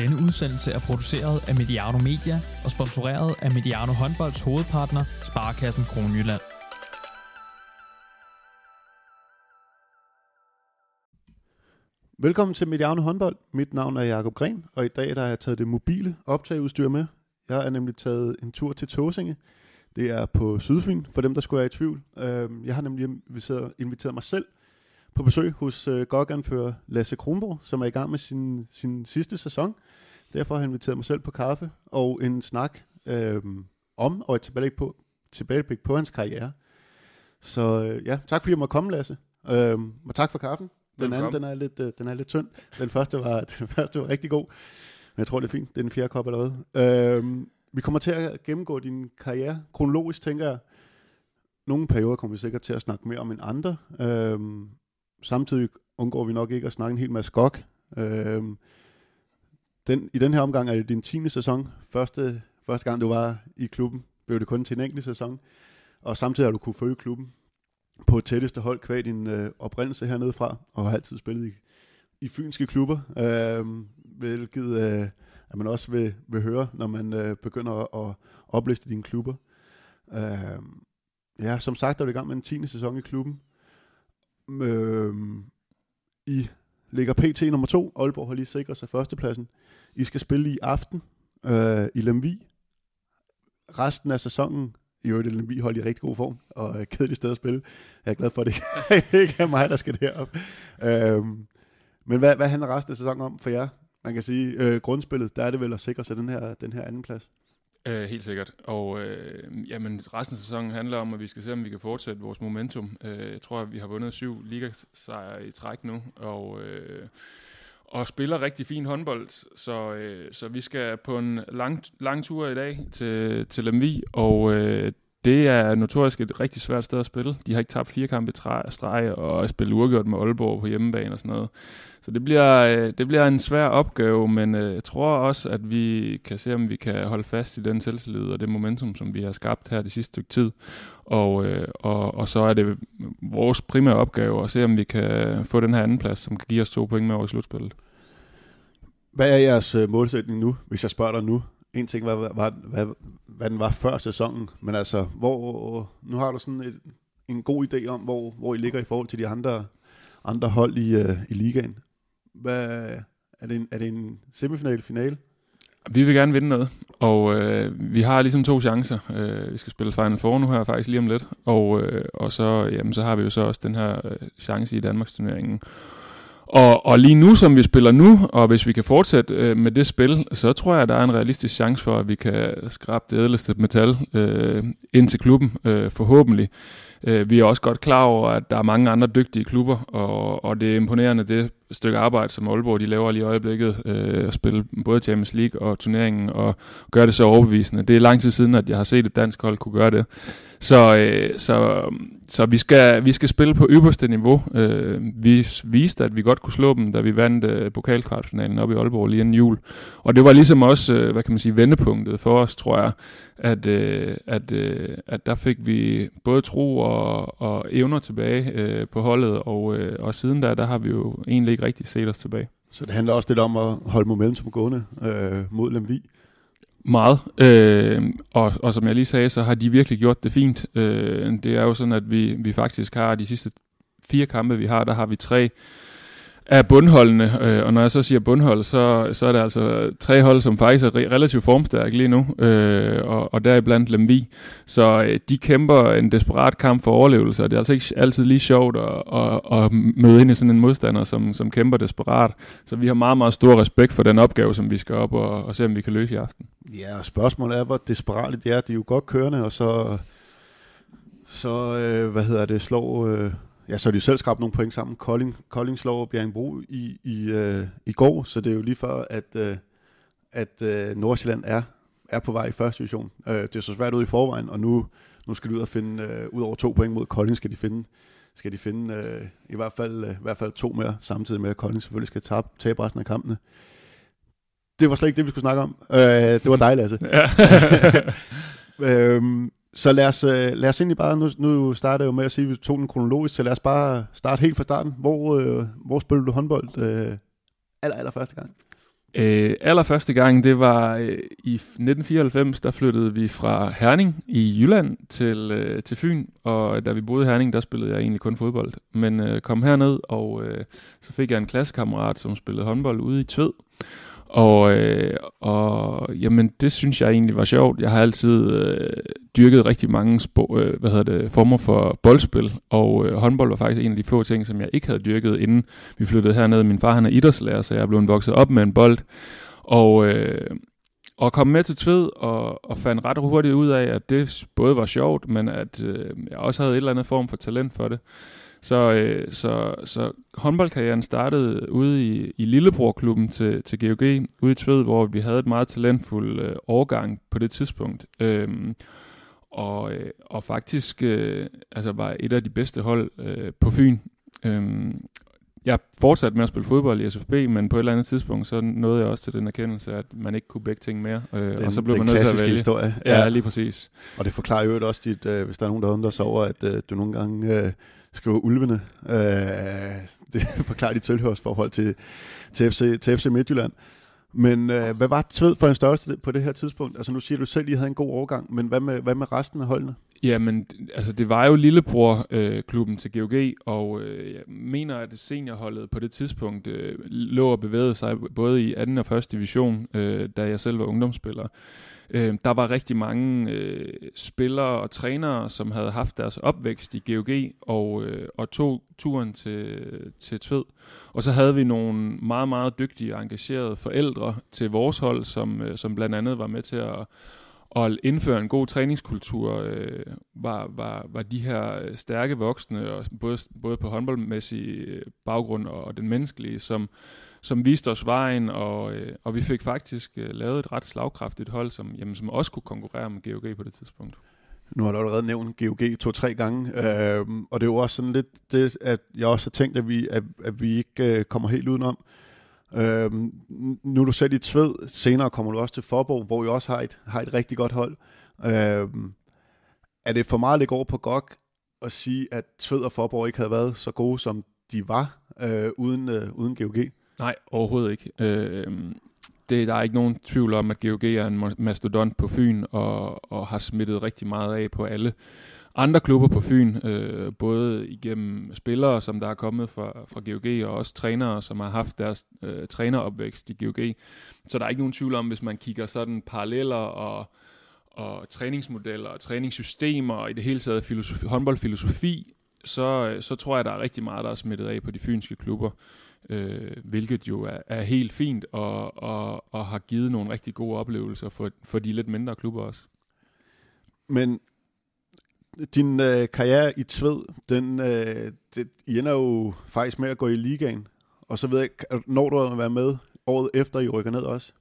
Denne udsendelse er produceret af Mediano Media og sponsoreret af Mediano Håndbolds hovedpartner, Sparkassen Kronjylland. Velkommen til Mediano håndbold. Mit navn er Jakob Gren, og i dag der har jeg taget det mobile optageudstyr med. Jeg er nemlig taget en tur til Tåsinge. Det er på Sydfyn, for dem, der skulle være i tvivl. Øhm, jeg har nemlig inviteret, mig selv på besøg hos øh, goganfører Lasse Kronborg, som er i gang med sin, sin sidste sæson. Derfor har jeg inviteret mig selv på kaffe og en snak øhm, om og et tilbageblik på, tilbageblik på hans karriere. Så øh, ja, tak fordi jeg måtte komme, Lasse. Øhm, og tak for kaffen. Den anden, den er lidt, øh, den er lidt tynd. Den første var, den første var rigtig god. Men jeg tror, det er fint. Det er den fjerde kop allerede. Øhm, vi kommer til at gennemgå din karriere kronologisk, tænker jeg. Nogle perioder kommer vi sikkert til at snakke mere om end andre. Øhm, samtidig undgår vi nok ikke at snakke en hel masse skok. Øhm, den, I den her omgang er det din 10. sæson. Første, første gang, du var i klubben, blev det kun til en enkelt sæson. Og samtidig har du kunne følge klubben på tætteste hold kvad din øh, oprindelse hernede fra, og har altid spillet i, i fynske klubber, øh, hvilket øh, at man også vil, vil høre, når man øh, begynder at, at opliste dine klubber. Øh, ja, som sagt er du i gang med en 10. sæson i klubben. Øh, I ligger PT nummer 2. Aalborg har lige sikret sig førstepladsen. I skal spille i aften øh, i Lemvi. Resten af sæsonen i øvrigt er Lemvi holdt i rigtig god form, og et kedeligt sted at spille. Jeg er glad for, at det ikke er mig, der skal derop. Øhm, men hvad, hvad handler resten af sæsonen om for jer? Man kan sige, øh, grundspillet, der er det vel at sikre sig den her, den her anden plads. Øh, helt sikkert. Og øh, jamen, resten af sæsonen handler om, at vi skal se, om vi kan fortsætte vores momentum. Øh, jeg tror, at vi har vundet syv ligasejre i træk nu, og, øh, og spiller rigtig fin håndbold. Så, øh, så vi skal på en lang, lang tur i dag til, til Lemvi, og øh, det er notorisk et rigtig svært sted at spille. De har ikke tabt fire kampe i streg og spillet uafgjort med Aalborg på hjemmebane og sådan noget. Så det bliver, øh, det bliver en svær opgave, men øh, jeg tror også, at vi kan se, om vi kan holde fast i den selvtillid og det momentum, som vi har skabt her det sidste stykke tid. Og, øh, og, og så er det vores primære opgave at se, om vi kan få den her anden plads, som kan give os to point med over i slutspillet. Hvad er jeres målsætning nu, hvis jeg spørger dig nu? En ting var, var, hvad, hvad den var før sæsonen, men altså, hvor, nu har du sådan et, en god idé om, hvor, hvor I ligger i forhold til de andre, andre hold i, uh, i ligaen. Hvad, er, det en, er det en semifinal, finale? Vi vil gerne vinde noget, og øh, vi har ligesom to chancer. Øh, vi skal spille Final Four nu her faktisk lige om lidt, og, øh, og så, jamen, så har vi jo så også den her øh, chance i Danmarks turneringen. Og, og lige nu, som vi spiller nu, og hvis vi kan fortsætte øh, med det spil, så tror jeg, at der er en realistisk chance for, at vi kan skrabe det ædeleste metal øh, ind til klubben, øh, forhåbentlig. Øh, vi er også godt klar over, at der er mange andre dygtige klubber, og, og det er imponerende det stykke arbejde, som Aalborg de laver lige i øjeblikket, øh, at spille både Champions League og turneringen, og gøre det så overbevisende. Det er lang tid siden, at jeg har set et dansk hold kunne gøre det. Så, øh, så, så vi, skal, vi skal spille på ypperste niveau. Øh, vi viste, at vi godt kunne slå dem, da vi vandt øh, pokalkvartfinalen op i Aalborg lige inden jul. Og det var ligesom også, øh, hvad kan man sige, vendepunktet for os, tror jeg, at, øh, at, øh, at der fik vi både tro og, og evner tilbage øh, på holdet, og, øh, og siden da, der har vi jo egentlig ikke rigtig set os tilbage. Så det handler også lidt om at holde momentum gående øh, mod Lemvig? Meget, øh, og, og som jeg lige sagde, så har de virkelig gjort det fint. Øh, det er jo sådan, at vi, vi faktisk har de sidste fire kampe, vi har, der har vi tre af bundholdene, øh, og når jeg så siger bundhold, så, så er det altså tre hold, som faktisk er relativt formstærke lige nu, øh, og, og deriblandt Lemvi. Så øh, de kæmper en desperat kamp for overlevelse, og det er altså ikke altid lige sjovt at, at, at møde ind i sådan en modstander, som, som kæmper desperat. Så vi har meget, meget stor respekt for den opgave, som vi skal op og, og se, om vi kan løse i aften. Ja, og spørgsmålet er, hvor desperat det er. De er jo godt kørende, og så, så øh, hvad hedder det, slår... Øh ja, så har de jo selv skrabt nogle point sammen. Kolding, Kolding slår Bjerringbro i, i, øh, i går, så det er jo lige for, at, øh, at øh, Nordsjælland er, er på vej i første division. Øh, det er så svært ud i forvejen, og nu, nu skal de ud og finde, øh, ud over to point mod Kolding, skal de finde, skal de finde øh, i, hvert fald, øh, i hvert fald to mere, samtidig med at Kolding selvfølgelig skal tabe, tabe resten af kampene. Det var slet ikke det, vi skulle snakke om. Øh, det var dig, Lasse. Øhm, så lad os, øh, lad os egentlig bare, nu, nu starter jeg jo med at sige, at vi tog den kronologisk, så lad os bare starte helt fra starten. Hvor, øh, hvor spillede du håndbold øh, aller, aller første gang? Øh, allerførste gang, det var øh, i 1994, der flyttede vi fra Herning i Jylland til, øh, til Fyn, og da vi boede i Herning, der spillede jeg egentlig kun fodbold. Men øh, kom herned, og øh, så fik jeg en klassekammerat, som spillede håndbold ude i Tved. Og, øh, og jamen, det synes jeg egentlig var sjovt. Jeg har altid øh, dyrket rigtig mange spo, øh, hvad hedder det, former for boldspil, og øh, håndbold var faktisk en af de få ting, som jeg ikke havde dyrket, inden vi flyttede herned. Min far han er idrætslærer, så jeg blev vokset op med en bold. Og, øh, og kom med til Tved og, og fandt ret hurtigt ud af, at det både var sjovt, men at øh, jeg også havde et eller andet form for talent for det. Så, øh, så, så håndboldkarrieren startede ude i, i Lillebror-klubben til, til GOG, ude i Tved, hvor vi havde et meget talentfuldt øh, årgang på det tidspunkt. Øhm, og, øh, og faktisk øh, altså var et af de bedste hold øh, på Fyn. Øhm, jeg fortsatte med at spille fodbold i SFB, men på et eller andet tidspunkt, så nåede jeg også til den erkendelse, at man ikke kunne begge ting mere. Øh, den, og så blev man nødt til at vælge. historie. Ja, ja, lige præcis. Og det forklarer jo også, dit, øh, hvis der er nogen, der undrer sig over, at øh, du nogle gange øh, skriver ulvene. Øh, det forklarer de tilhørsforhold til, til, FC, til FC Midtjylland. Men øh, hvad var Tved for en størrelse på det her tidspunkt? Altså nu siger du selv, at I havde en god overgang, men hvad med, hvad med resten af holdene? Jamen, altså det var jo lillebror-klubben øh, til GOG, og øh, jeg mener, at seniorholdet på det tidspunkt øh, lå og bevægede sig både i 2. og 1. division, øh, da jeg selv var ungdomsspiller. Øh, der var rigtig mange øh, spillere og trænere, som havde haft deres opvækst i GOG og, øh, og tog turen til, til Tved. Og så havde vi nogle meget, meget dygtige og engagerede forældre til vores hold, som, øh, som blandt andet var med til at at indføre en god træningskultur, øh, var, var, var de her stærke voksne, og både, både på håndboldmæssig øh, baggrund og den menneskelige, som, som viste os vejen, og, øh, og vi fik faktisk øh, lavet et ret slagkraftigt hold, som, jamen, som også kunne konkurrere med GOG på det tidspunkt. Nu har du allerede nævnt GOG to-tre gange, øh, og det er jo også sådan lidt det, at jeg også har tænkt, at vi, at, at vi ikke øh, kommer helt udenom. Øh, Øhm, nu er du selv i Tved, senere kommer du også til Forborg, hvor vi også har et, har et rigtig godt hold. Øhm, er det for meget at lægge over på GOG at sige, at Tved og Forborg ikke havde været så gode, som de var, øh, uden, øh, uden GOG? Nej, overhovedet ikke. Øh, det, der er ikke nogen tvivl om, at GOG er en mastodont på Fyn, og, og har smittet rigtig meget af på alle andre klubber på Fyn, øh, både igennem spillere, som der er kommet fra, fra GOG, og også trænere, som har haft deres øh, træneropvækst i GOG. Så der er ikke nogen tvivl om, hvis man kigger sådan paralleller og, og træningsmodeller og træningssystemer, og i det hele taget filosofi, håndboldfilosofi, så, øh, så tror jeg, der er rigtig meget, der er smittet af på de fynske klubber øh, hvilket jo er, er helt fint og, og, og har givet nogle rigtig gode oplevelser for, for de lidt mindre klubber også. Men din øh, karriere i Tved, den, øh, det, I ender jo faktisk med at gå i ligaen, og så ved jeg, når du at være med året efter, I rykker ned også?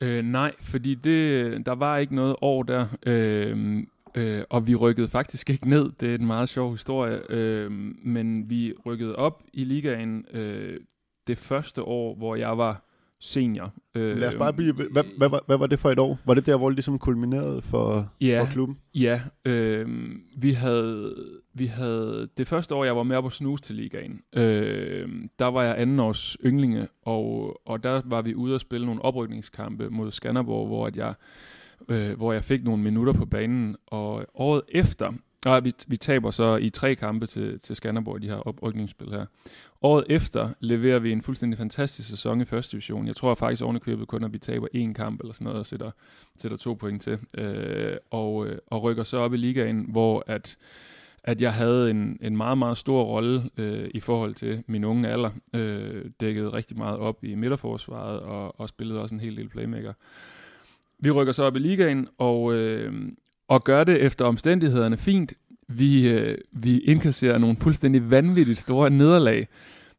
Øh, nej, fordi det, der var ikke noget år der, øh, øh, og vi rykkede faktisk ikke ned. Det er en meget sjov historie, øh, men vi rykkede op i ligaen øh, det første år, hvor jeg var senior. Øh, Lad os bare blive, hvad, hvad, hvad, hvad var det for et år? Var det der, hvor det ligesom kulminerede for, ja, for klubben? Ja, øh, vi havde vi havde det første år, jeg var med på snus til ligaen, øh, der var jeg anden års ynglinge, og, og der var vi ude og spille nogle oprykningskampe mod Skanderborg, hvor at jeg øh, hvor jeg fik nogle minutter på banen, og året efter, Nej, vi, vi taber så i tre kampe til, til Skanderborg i de her oprykningsspil her. Året efter leverer vi en fuldstændig fantastisk sæson i første division. Jeg tror faktisk ovenikøbet kun, at vi taber én kamp eller sådan noget, og sætter, sætter to point til. Øh, og, øh, og rykker så op i ligaen, hvor at, at jeg havde en, en meget, meget stor rolle øh, i forhold til min unge alder. Øh, dækkede rigtig meget op i midterforsvaret, og, og spillede også en hel del playmaker. Vi rykker så op i ligaen, og, øh, og gør det efter omstændighederne fint. Vi, øh, vi indkasserer nogle fuldstændig vanvittigt store nederlag,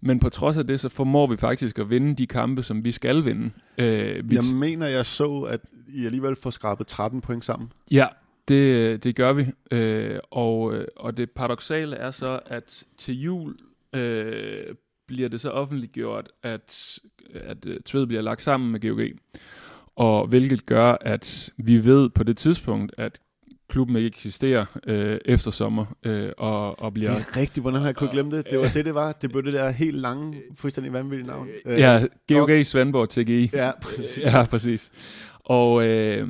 men på trods af det, så formår vi faktisk at vinde de kampe, som vi skal vinde. Øh, vi jeg mener, jeg så, at I alligevel får skrabet 13 point sammen. Ja, det, det gør vi. Øh, og, øh, og det paradoxale er så, at til jul øh, bliver det så offentliggjort, at, at uh, Tved bliver lagt sammen med GOG. Og hvilket gør, at vi ved på det tidspunkt, at klubben ikke eksisterer øh, efter sommer, øh, og, og bliver... Det er rigtigt, hvordan har jeg kunne glemme det? Det var det, det var. Det blev det der helt lange, fuldstændig vanvittige navn. Øh, ja, GOG Svendborg TGI. Ja, præcis. Ja, præcis. Og øh,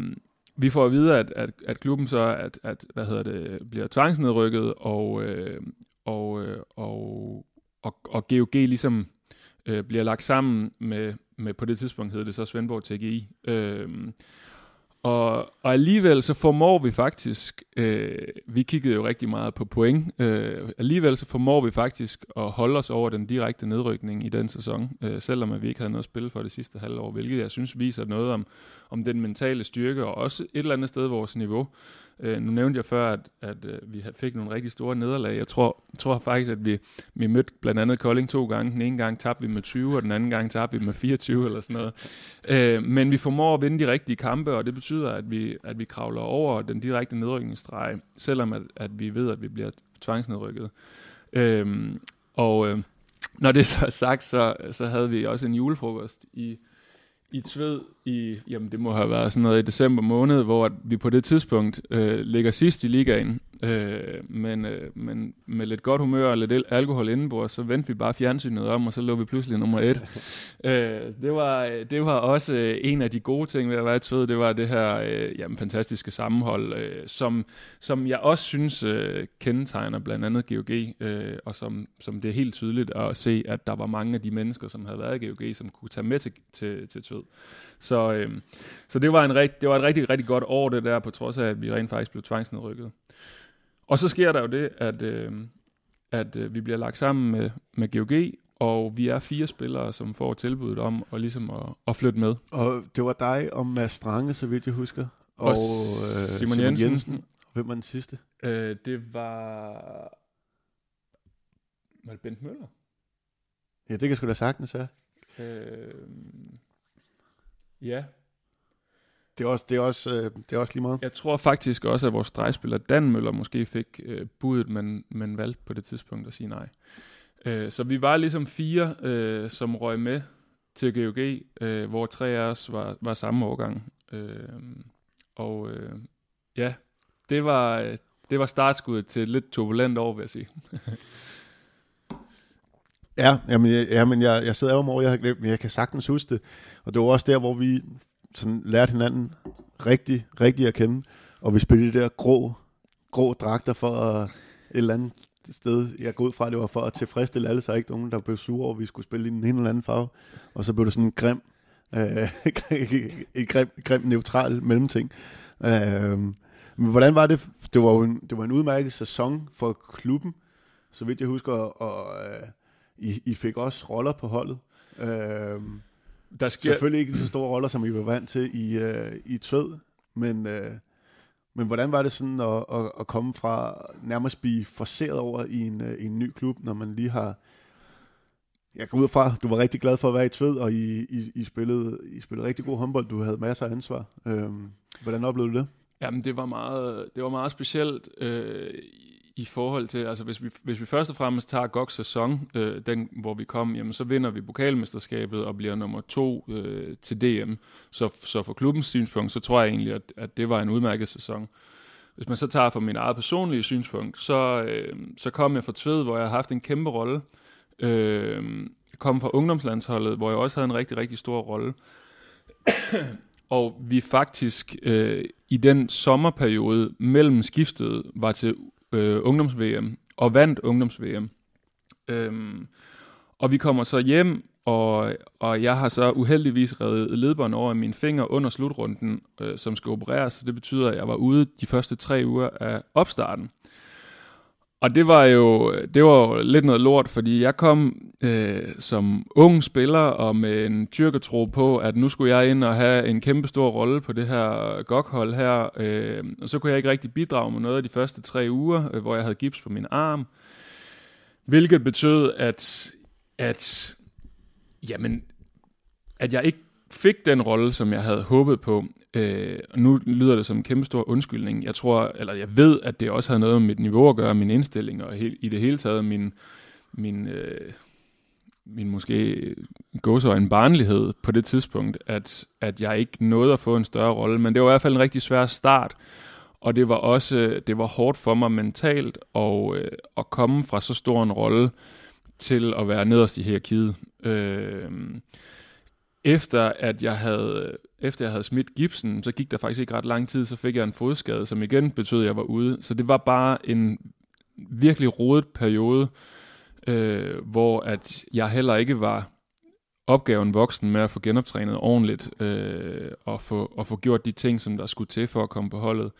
vi får at vide, at, at, at klubben så at, at, hvad hedder det, bliver tvangsnedrykket, og, øh, og, øh, og, og, og GOG ligesom øh, bliver lagt sammen med, med, på det tidspunkt hed det så Svendborg TGI. Øh, og, og alligevel så formår vi faktisk, øh, vi kiggede jo rigtig meget på point, øh, alligevel så formår vi faktisk at holde os over den direkte nedrykning i den sæson, øh, selvom vi ikke havde noget at spille for det sidste halvår, hvilket jeg synes viser noget om, om den mentale styrke, og også et eller andet sted vores niveau. Øh, nu nævnte jeg før, at, at øh, vi fik nogle rigtig store nederlag. Jeg tror, tror faktisk, at vi, vi mødte blandt andet Kolding to gange. Den ene gang tabte vi med 20, og den anden gang tabte vi med 24 eller sådan noget. Øh, men vi formår at vinde de rigtige kampe, og det betyder, at vi, at vi kravler over den direkte nedrykningsstreg, selvom at, at vi ved, at vi bliver tvangsnedrykket. Øh, og øh, når det så er sagt, så, så havde vi også en julefrokost i i Tved i, jamen det må have været sådan noget i december måned, hvor vi på det tidspunkt øh, ligger sidst i ligaen, øh, men, øh, men med lidt godt humør og lidt alkohol indenbords, så vendte vi bare fjernsynet om, og så lå vi pludselig nummer et. øh, det, var, det var også øh, en af de gode ting ved at være i Tved, det var det her øh, jamen, fantastiske sammenhold, øh, som, som jeg også synes øh, kendetegner blandt andet GOG, øh, og som, som det er helt tydeligt at se, at der var mange af de mennesker, som havde været i GOG, som kunne tage med til, til, til Tved. Så, øh, så det, var en rigt, det var et rigtig, rigtig godt år, det der, på trods af, at vi rent faktisk blev tvangsnedrykket. Og så sker der jo det, at, øh, at øh, vi bliver lagt sammen med, med GOG, og vi er fire spillere, som får tilbuddet om at, ligesom at, at flytte med. Og det var dig og Mads Strange, så vidt jeg husker. Og, og øh, Simon, Simon Jensen. Jensen. Hvem var den sidste? Øh, det var... Var det Bent Møller? Ja, det kan sgu da sagtens være. Øh, Ja. Det er også, det er også, øh, det er også lige meget. Jeg tror faktisk også, at vores drejspiller Dan Møller måske fik øh, budet, men, men valgte på det tidspunkt at sige nej. Øh, så vi var ligesom fire, øh, som røg med til GOG, øh, hvor tre af os var, var samme årgang. Øh, og øh, ja, det var, det var startskuddet til et lidt turbulent år, vil jeg sige. Ja, jamen, jeg, jamen jeg, jeg sidder over, jeg har glemt, men jeg kan sagtens huske det. Og det var også der, hvor vi sådan lærte hinanden rigtig, rigtig at kende. Og vi spillede de der grå, grå dragter for at, et eller andet sted. Jeg går ud fra, at det var for at tilfredsstille alle, så ikke nogen, der blev sure over, at vi skulle spille i en eller anden farve. Og så blev det sådan en grim, øh, et grim, grim neutral mellemting. Øh, men hvordan var det? Det var jo en, det var en udmærket sæson for klubben, så vidt jeg husker, og, øh, i, I fik også roller på holdet. Øh, der sker... Selvfølgelig ikke så store roller, som I var vant til i, øh, i Tved, men, øh, men hvordan var det sådan at, at, at komme fra nærmest blive forseret over i en, øh, en ny klub, når man lige har... Jeg går ud fra, du var rigtig glad for at være i Tved, og I, I, I, spillede, I spillede rigtig god håndbold. Du havde masser af ansvar. Øh, hvordan oplevede du det? Jamen, det var meget, det var meget specielt. Øh, i forhold til, altså hvis vi, hvis vi først og fremmest tager GOGs sæson, øh, den hvor vi kom, jamen så vinder vi pokalmesterskabet og bliver nummer to øh, til DM. Så, så for klubbens synspunkt, så tror jeg egentlig, at, at det var en udmærket sæson. Hvis man så tager fra min eget personlige synspunkt, så, øh, så kom jeg fra Tved, hvor jeg har haft en kæmpe rolle. Øh, jeg kom fra ungdomslandsholdet, hvor jeg også havde en rigtig, rigtig stor rolle. og vi faktisk øh, i den sommerperiode mellem skiftet var til øh, ungdoms-VM og vandt ungdoms-VM. Øhm, og vi kommer så hjem, og, og jeg har så uheldigvis reddet ledbånd over min finger under slutrunden, øh, som skal opereres. Så det betyder, at jeg var ude de første tre uger af opstarten. Og det var jo det var jo lidt noget lort, fordi jeg kom øh, som ung spiller og med en tyrketro på, at nu skulle jeg ind og have en kæmpe stor rolle på det her gokhold her. Øh, og så kunne jeg ikke rigtig bidrage med noget af de første tre uger, øh, hvor jeg havde gips på min arm. Hvilket betød, at, at, jamen, at jeg ikke fik den rolle, som jeg havde håbet på. Øh, og nu lyder det som en kæmpe stor undskyldning. Jeg tror, eller jeg ved, at det også havde noget med mit niveau at gøre, min indstilling, og he, i det hele taget min, min, øh, min måske så en barnlighed på det tidspunkt, at, at jeg ikke nåede at få en større rolle. Men det var i hvert fald en rigtig svær start. Og det var også det var hårdt for mig mentalt og, øh, at komme fra så stor en rolle til at være nederst i hierarkiet. Øh, efter at jeg havde efter jeg havde smidt gipsen, så gik der faktisk ikke ret lang tid, så fik jeg en fodskade, som igen betød, at jeg var ude. Så det var bare en virkelig rodet periode, øh, hvor at jeg heller ikke var opgaven voksen med at få genoptrænet ordentligt øh, og, få, og få gjort de ting, som der skulle til for at komme på holdet.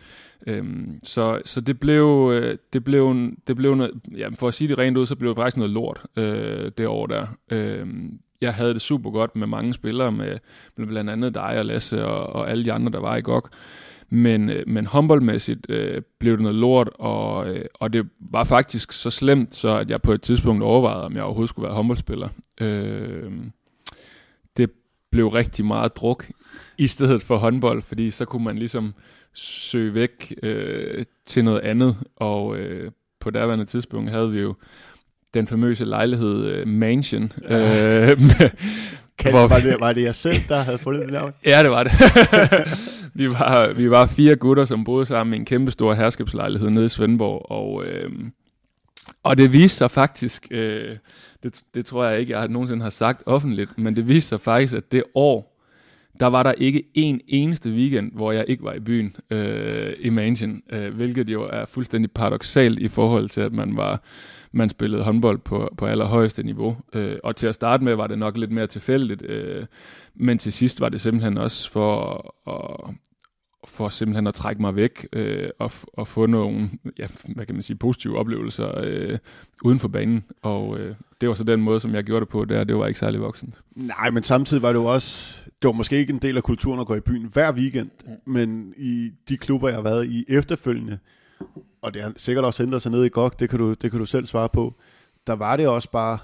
Øhm, så så det blev, øh, det blev, det blev noget, ja, for at sige det rent ud, så blev det faktisk noget lort øh, det år der. Øh, jeg havde det super godt med mange spillere, med, med blandt andet dig og Lasse og, og alle de andre, der var i GOG. Men, øh, men håndboldmæssigt øh, blev det noget lort, og, øh, og det var faktisk så slemt, så at jeg på et tidspunkt overvejede, om jeg overhovedet skulle være håndboldspiller. Øh, det blev rigtig meget druk i stedet for håndbold, fordi så kunne man ligesom søge væk øh, til noget andet, og øh, på daværende tidspunkt havde vi jo den famøse lejlighed uh, Mansion. Ja. Uh, kan, hvor, var, det, var det jeg selv, der havde fundet det navn? Ja, det var det. vi, var, vi var fire gutter, som boede sammen i en kæmpe stor herskabslejlighed nede i Svendborg, og, øh, og det viste sig faktisk, øh, det, det tror jeg ikke, jeg nogensinde har sagt offentligt, men det viste sig faktisk, at det år, der var der ikke en eneste weekend, hvor jeg ikke var i byen øh, i Mansion, øh, hvilket jo er fuldstændig paradoxalt i forhold til, at man var man spillede håndbold på, på allerhøjeste niveau. Øh, og til at starte med var det nok lidt mere tilfældigt, øh, men til sidst var det simpelthen også for at, for simpelthen at trække mig væk øh, og, og få nogle, ja, hvad kan man sige, positive oplevelser øh, uden for banen. Og øh, det var så den måde, som jeg gjorde det på der. Det var ikke særlig voksen. Nej, men samtidig var det jo også, det var måske ikke en del af kulturen at gå i byen hver weekend, men i de klubber, jeg har været i efterfølgende, og det har sikkert også ændret sig ned i GOG, det kan, du, det kan du selv svare på, der var det også bare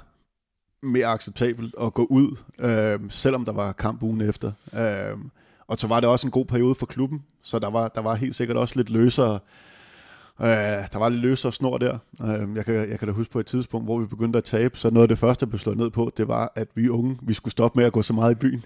mere acceptabelt at gå ud, øh, selvom der var kamp ugen efter. Øh, og så var det også en god periode for klubben, så der var, der var helt sikkert også lidt løsere, øh, der var lidt løsere snor der. Øh, jeg, kan, jeg kan da huske på et tidspunkt, hvor vi begyndte at tabe, så noget af det første, der blev slået ned på, det var, at vi unge, vi skulle stoppe med at gå så meget i byen.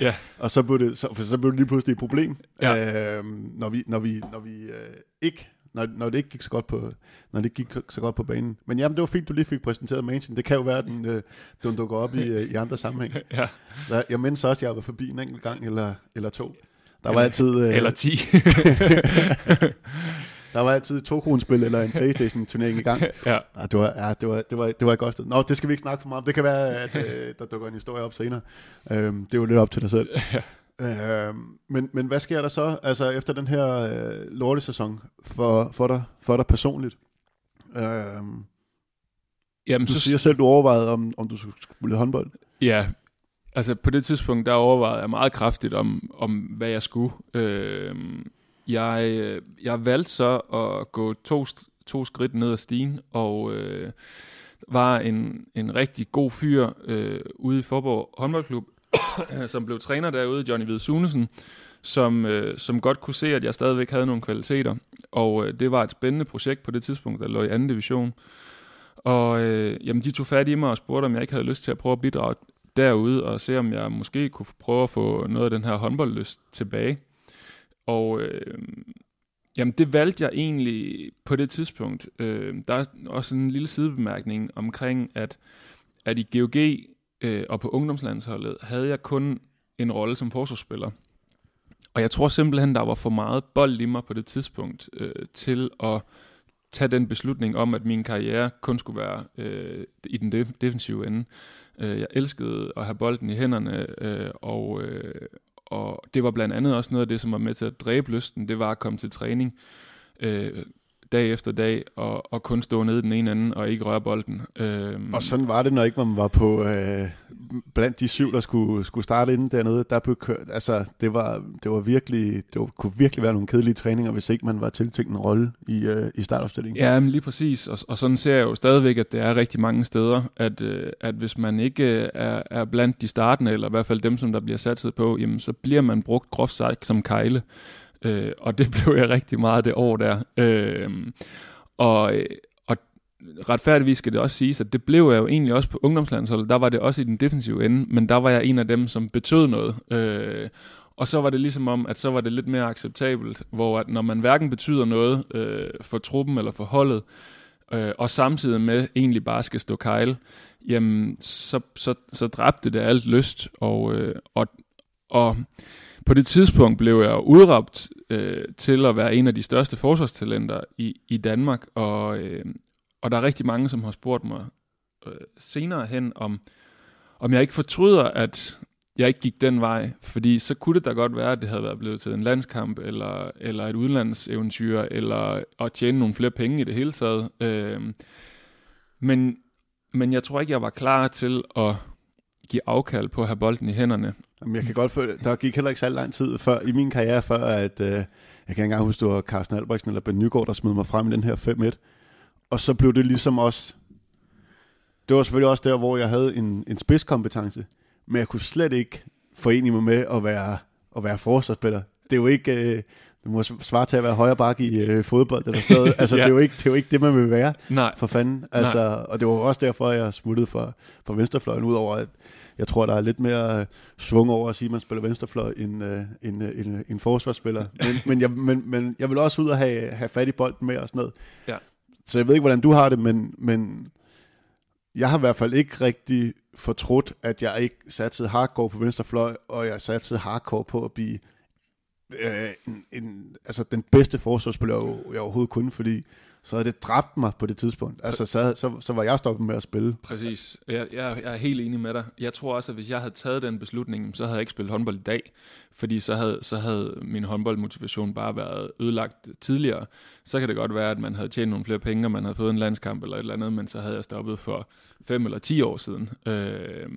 ja. og så blev, det, så, for så blev det lige pludselig et problem, ja. øh, når vi, når vi, når vi øh, ikke når, når det ikke gik så godt på, når det gik så godt på banen. Men jamen, det var fint, du lige fik præsenteret Mansion. Det kan jo være, at den, øh, den dukker op i, øh, i andre sammenhæng. ja. Der, jeg mindes også, at jeg var forbi en enkelt gang eller, eller to. Der eller, var altid... Øh, eller ti. der var altid to kronspil eller en Playstation turnering i gang. ja. ja. det var, ja, det var, det var, det var et godt sted. Nå, det skal vi ikke snakke for meget om. Det kan være, at øh, der dukker en historie op senere. Øhm, det er jo lidt op til dig selv. ja. Øh, men, men hvad sker der så altså efter den her øh, lortesæson for, for, dig, for dig personligt? Øh, Jamen, du så siger selv, du overvejede, om, om du skulle spille håndbold. Ja, altså på det tidspunkt, der overvejede jeg meget kraftigt om, om hvad jeg skulle. Øh, jeg, jeg valgte så at gå to, to skridt ned ad stigen, og øh, var en, en rigtig god fyr øh, ude i Forborg håndboldklub, som blev træner derude, Johnny Hvide Sunesen, som, øh, som godt kunne se, at jeg stadigvæk havde nogle kvaliteter. Og øh, det var et spændende projekt på det tidspunkt, der lå i anden division. Og øh, jamen, de tog fat i mig og spurgte, om jeg ikke havde lyst til at prøve at bidrage derude, og se, om jeg måske kunne prøve at få noget af den her håndboldlyst tilbage. Og øh, jamen, det valgte jeg egentlig på det tidspunkt. Øh, der er også en lille sidebemærkning omkring, at, at i GOG øh, og på ungdomslandsholdet havde jeg kun en rolle som forsvarsspiller. Og jeg tror simpelthen, der var for meget bold i mig på det tidspunkt øh, til at tage den beslutning om, at min karriere kun skulle være øh, i den def- defensive ende. Øh, jeg elskede at have bolden i hænderne, øh, og, øh, og det var blandt andet også noget af det, som var med til at dræbe lysten, det var at komme til træning. Øh, dag efter dag, og, og kun stå nede i den ene anden, og ikke røre bolden. Øhm. Og sådan var det, når ikke man var på øh, blandt de syv, der skulle, skulle starte inden dernede. Der blev kørt, altså, det, var, det, var virkelig, det var, kunne virkelig være nogle kedelige træninger, hvis ikke man var tiltænkt en rolle i, øh, i startopstillingen. Ja, men lige præcis. Og, og sådan ser jeg jo stadigvæk, at det er rigtig mange steder, at, øh, at hvis man ikke øh, er, er blandt de startende, eller i hvert fald dem, som der bliver satset på, jamen, så bliver man brugt groft sagt som kejle. Øh, og det blev jeg rigtig meget det år der. Øh, og, og retfærdigvis skal det også siges, at det blev jeg jo egentlig også på ungdomslandsholdet. Der var det også i den defensive ende, men der var jeg en af dem, som betød noget. Øh, og så var det ligesom om, at så var det lidt mere acceptabelt, hvor at når man hverken betyder noget øh, for truppen eller for holdet, øh, og samtidig med egentlig bare skal stå kejl, jamen så, så, så dræbte det alt lyst, og, øh, og, og på det tidspunkt blev jeg udråbt øh, til at være en af de største forsvarstalenter i, i Danmark, og, øh, og der er rigtig mange, som har spurgt mig øh, senere hen, om, om jeg ikke fortryder, at jeg ikke gik den vej, fordi så kunne det da godt være, at det havde været blevet til en landskamp, eller, eller et udlandseventyr, eller at tjene nogle flere penge i det hele taget. Øh, men, men jeg tror ikke, jeg var klar til at give afkald på at have bolden i hænderne. Jamen, jeg kan godt føle, der gik heller ikke så lang tid før, i min karriere, før at, øh, jeg kan ikke engang huske, det var Carsten Albrechtsen eller Ben Nygaard, der smed mig frem i den her 5-1. Og så blev det ligesom også, det var selvfølgelig også der, hvor jeg havde en, en spidskompetence, men jeg kunne slet ikke forene mig med at være, at være forsvarsspiller. Det er jo ikke, øh, det må svare til at være højre bak i øh, fodbold eller sådan noget. Altså, ja. det, er jo ikke, det er jo ikke det, man vil være, Nej. for fanden. Altså, Nej. Og det var også derfor, jeg smuttede for, for venstrefløjen, udover at jeg tror, der er lidt mere øh, svung over at sige, at man spiller venstrefløj end, øh, end, øh, end, end forsvarsspiller. Men, men, jeg, men, men jeg vil også ud og have, have fat i bolden med og sådan noget. Ja. Så jeg ved ikke, hvordan du har det, men, men jeg har i hvert fald ikke rigtig fortrudt, at jeg ikke satte hardcore på venstrefløj, og jeg satte hardcore på at blive øh, en, en, altså den bedste forsvarsspiller, jeg overhovedet kunne, fordi så havde det dræbt mig på det tidspunkt. Altså, så, så, så var jeg stoppet med at spille. Præcis. Jeg, jeg, jeg er helt enig med dig. Jeg tror også, at hvis jeg havde taget den beslutning, så havde jeg ikke spillet håndbold i dag. Fordi så havde, så havde min håndboldmotivation bare været ødelagt tidligere. Så kan det godt være, at man havde tjent nogle flere penge, og man havde fået en landskamp eller et eller andet, men så havde jeg stoppet for fem eller ti år siden. Øh,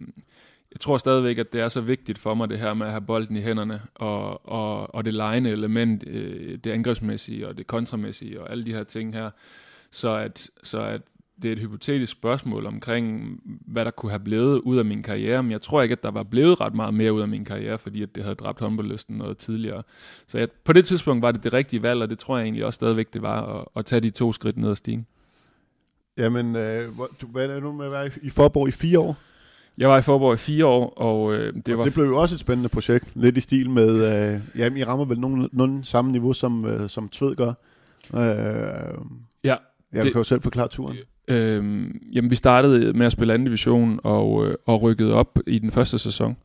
jeg tror stadigvæk, at det er så vigtigt for mig, det her med at have bolden i hænderne, og, og, og det lejende element, øh, det angrebsmæssige og det kontramæssige og alle de her ting her. Så at, så at det er et hypotetisk spørgsmål omkring, hvad der kunne have blevet ud af min karriere, men jeg tror ikke, at der var blevet ret meget mere ud af min karriere, fordi at det havde dræbt håndboldlysten noget tidligere. Så jeg, på det tidspunkt var det det rigtige valg, og det tror jeg egentlig også stadigvæk, det var at, at tage de to skridt ned ad stigen. Jamen, øh, du, hvad er det nu med at være i Forborg i fire år? Jeg var i Forborg i fire år, og øh, det og var... det blev jo også et spændende projekt. Lidt i stil med, øh, jamen I rammer vel nogen, nogen samme niveau, som, øh, som Tved gør. Øh, ja. Jeg det, kan jo selv forklare turen. Øh, jamen, vi startede med at spille anden division og, øh, og rykkede op i den første sæson.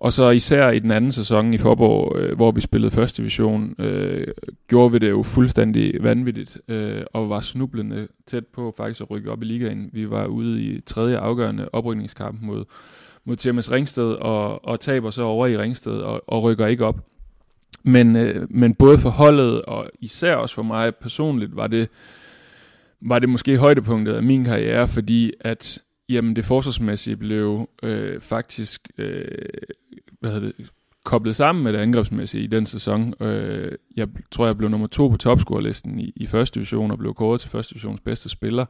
Og så især i den anden sæson i Forborg, øh, hvor vi spillede første division, øh, gjorde vi det jo fuldstændig vanvittigt, øh, og var snublende tæt på faktisk at rykke op i ligaen. Vi var ude i tredje afgørende oprykningskamp mod, mod TMS Ringsted, og, og taber så over i Ringsted, og, og rykker ikke op. Men, øh, men både for holdet, og især også for mig personligt, var det, var det måske højdepunktet af min karriere, fordi at jamen det forsvarsmæssige blev øh, faktisk øh, hvad hedder det, koblet sammen med det angrebsmæssige i den sæson. Øh, jeg tror, jeg blev nummer to på topscorerlisten i, i første division og blev kåret til første divisions bedste spiller.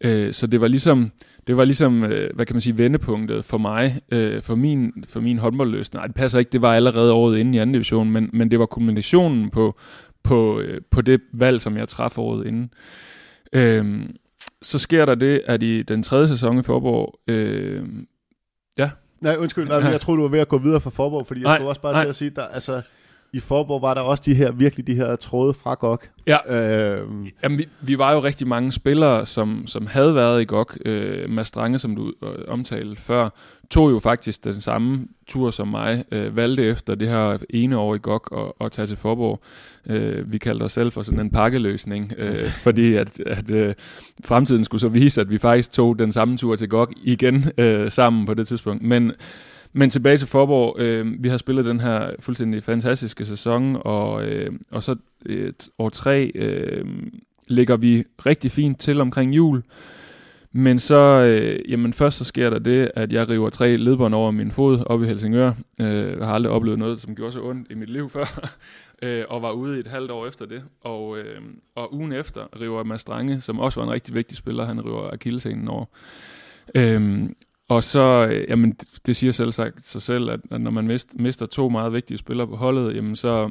Øh, så det var ligesom, det var ligesom øh, hvad kan man sige, vendepunktet for mig, øh, for min, for min håndboldløsning. Nej, det passer ikke, det var allerede året inden i anden division, men, men det var kombinationen på, på, øh, på det valg, som jeg træffede året inden. Øh, så sker der det, at i den tredje sæson i Forborg, øh, ja, Nej, undskyld, nej, jeg tror du var ved at gå videre fra Forborg, fordi jeg nej, skulle også bare nej. til at sige, der, altså, i Forborg var der også de her, virkelig de her tråde fra GOG. Ja, øh, Jamen, vi, vi var jo rigtig mange spillere, som, som havde været i GOG. Øh, Mads Strange, som du øh, omtalte før, tog jo faktisk den samme tur som mig, øh, valgte efter det her ene år i GOG og, og tage til Forborg. Øh, vi kaldte os selv for sådan en pakkeløsning, øh, fordi at, at øh, fremtiden skulle så vise, at vi faktisk tog den samme tur til GOG igen øh, sammen på det tidspunkt. Men men tilbage til Forborg. Øh, vi har spillet den her fuldstændig fantastiske sæson, og, øh, og så et år tre øh, ligger vi rigtig fint til omkring jul. Men så, øh, jamen først så sker der det, at jeg river tre ledbånd over min fod op i Helsingør. Øh, jeg har aldrig oplevet noget, som gjorde så ondt i mit liv før, øh, og var ude i et halvt år efter det. Og, øh, og ugen efter river Mads Strange, som også var en rigtig vigtig spiller, han river akillescenen over. Øh, og så, øh, jamen, det, siger selv sagt sig selv, at, at når man mist, mister to meget vigtige spillere på holdet, jamen så,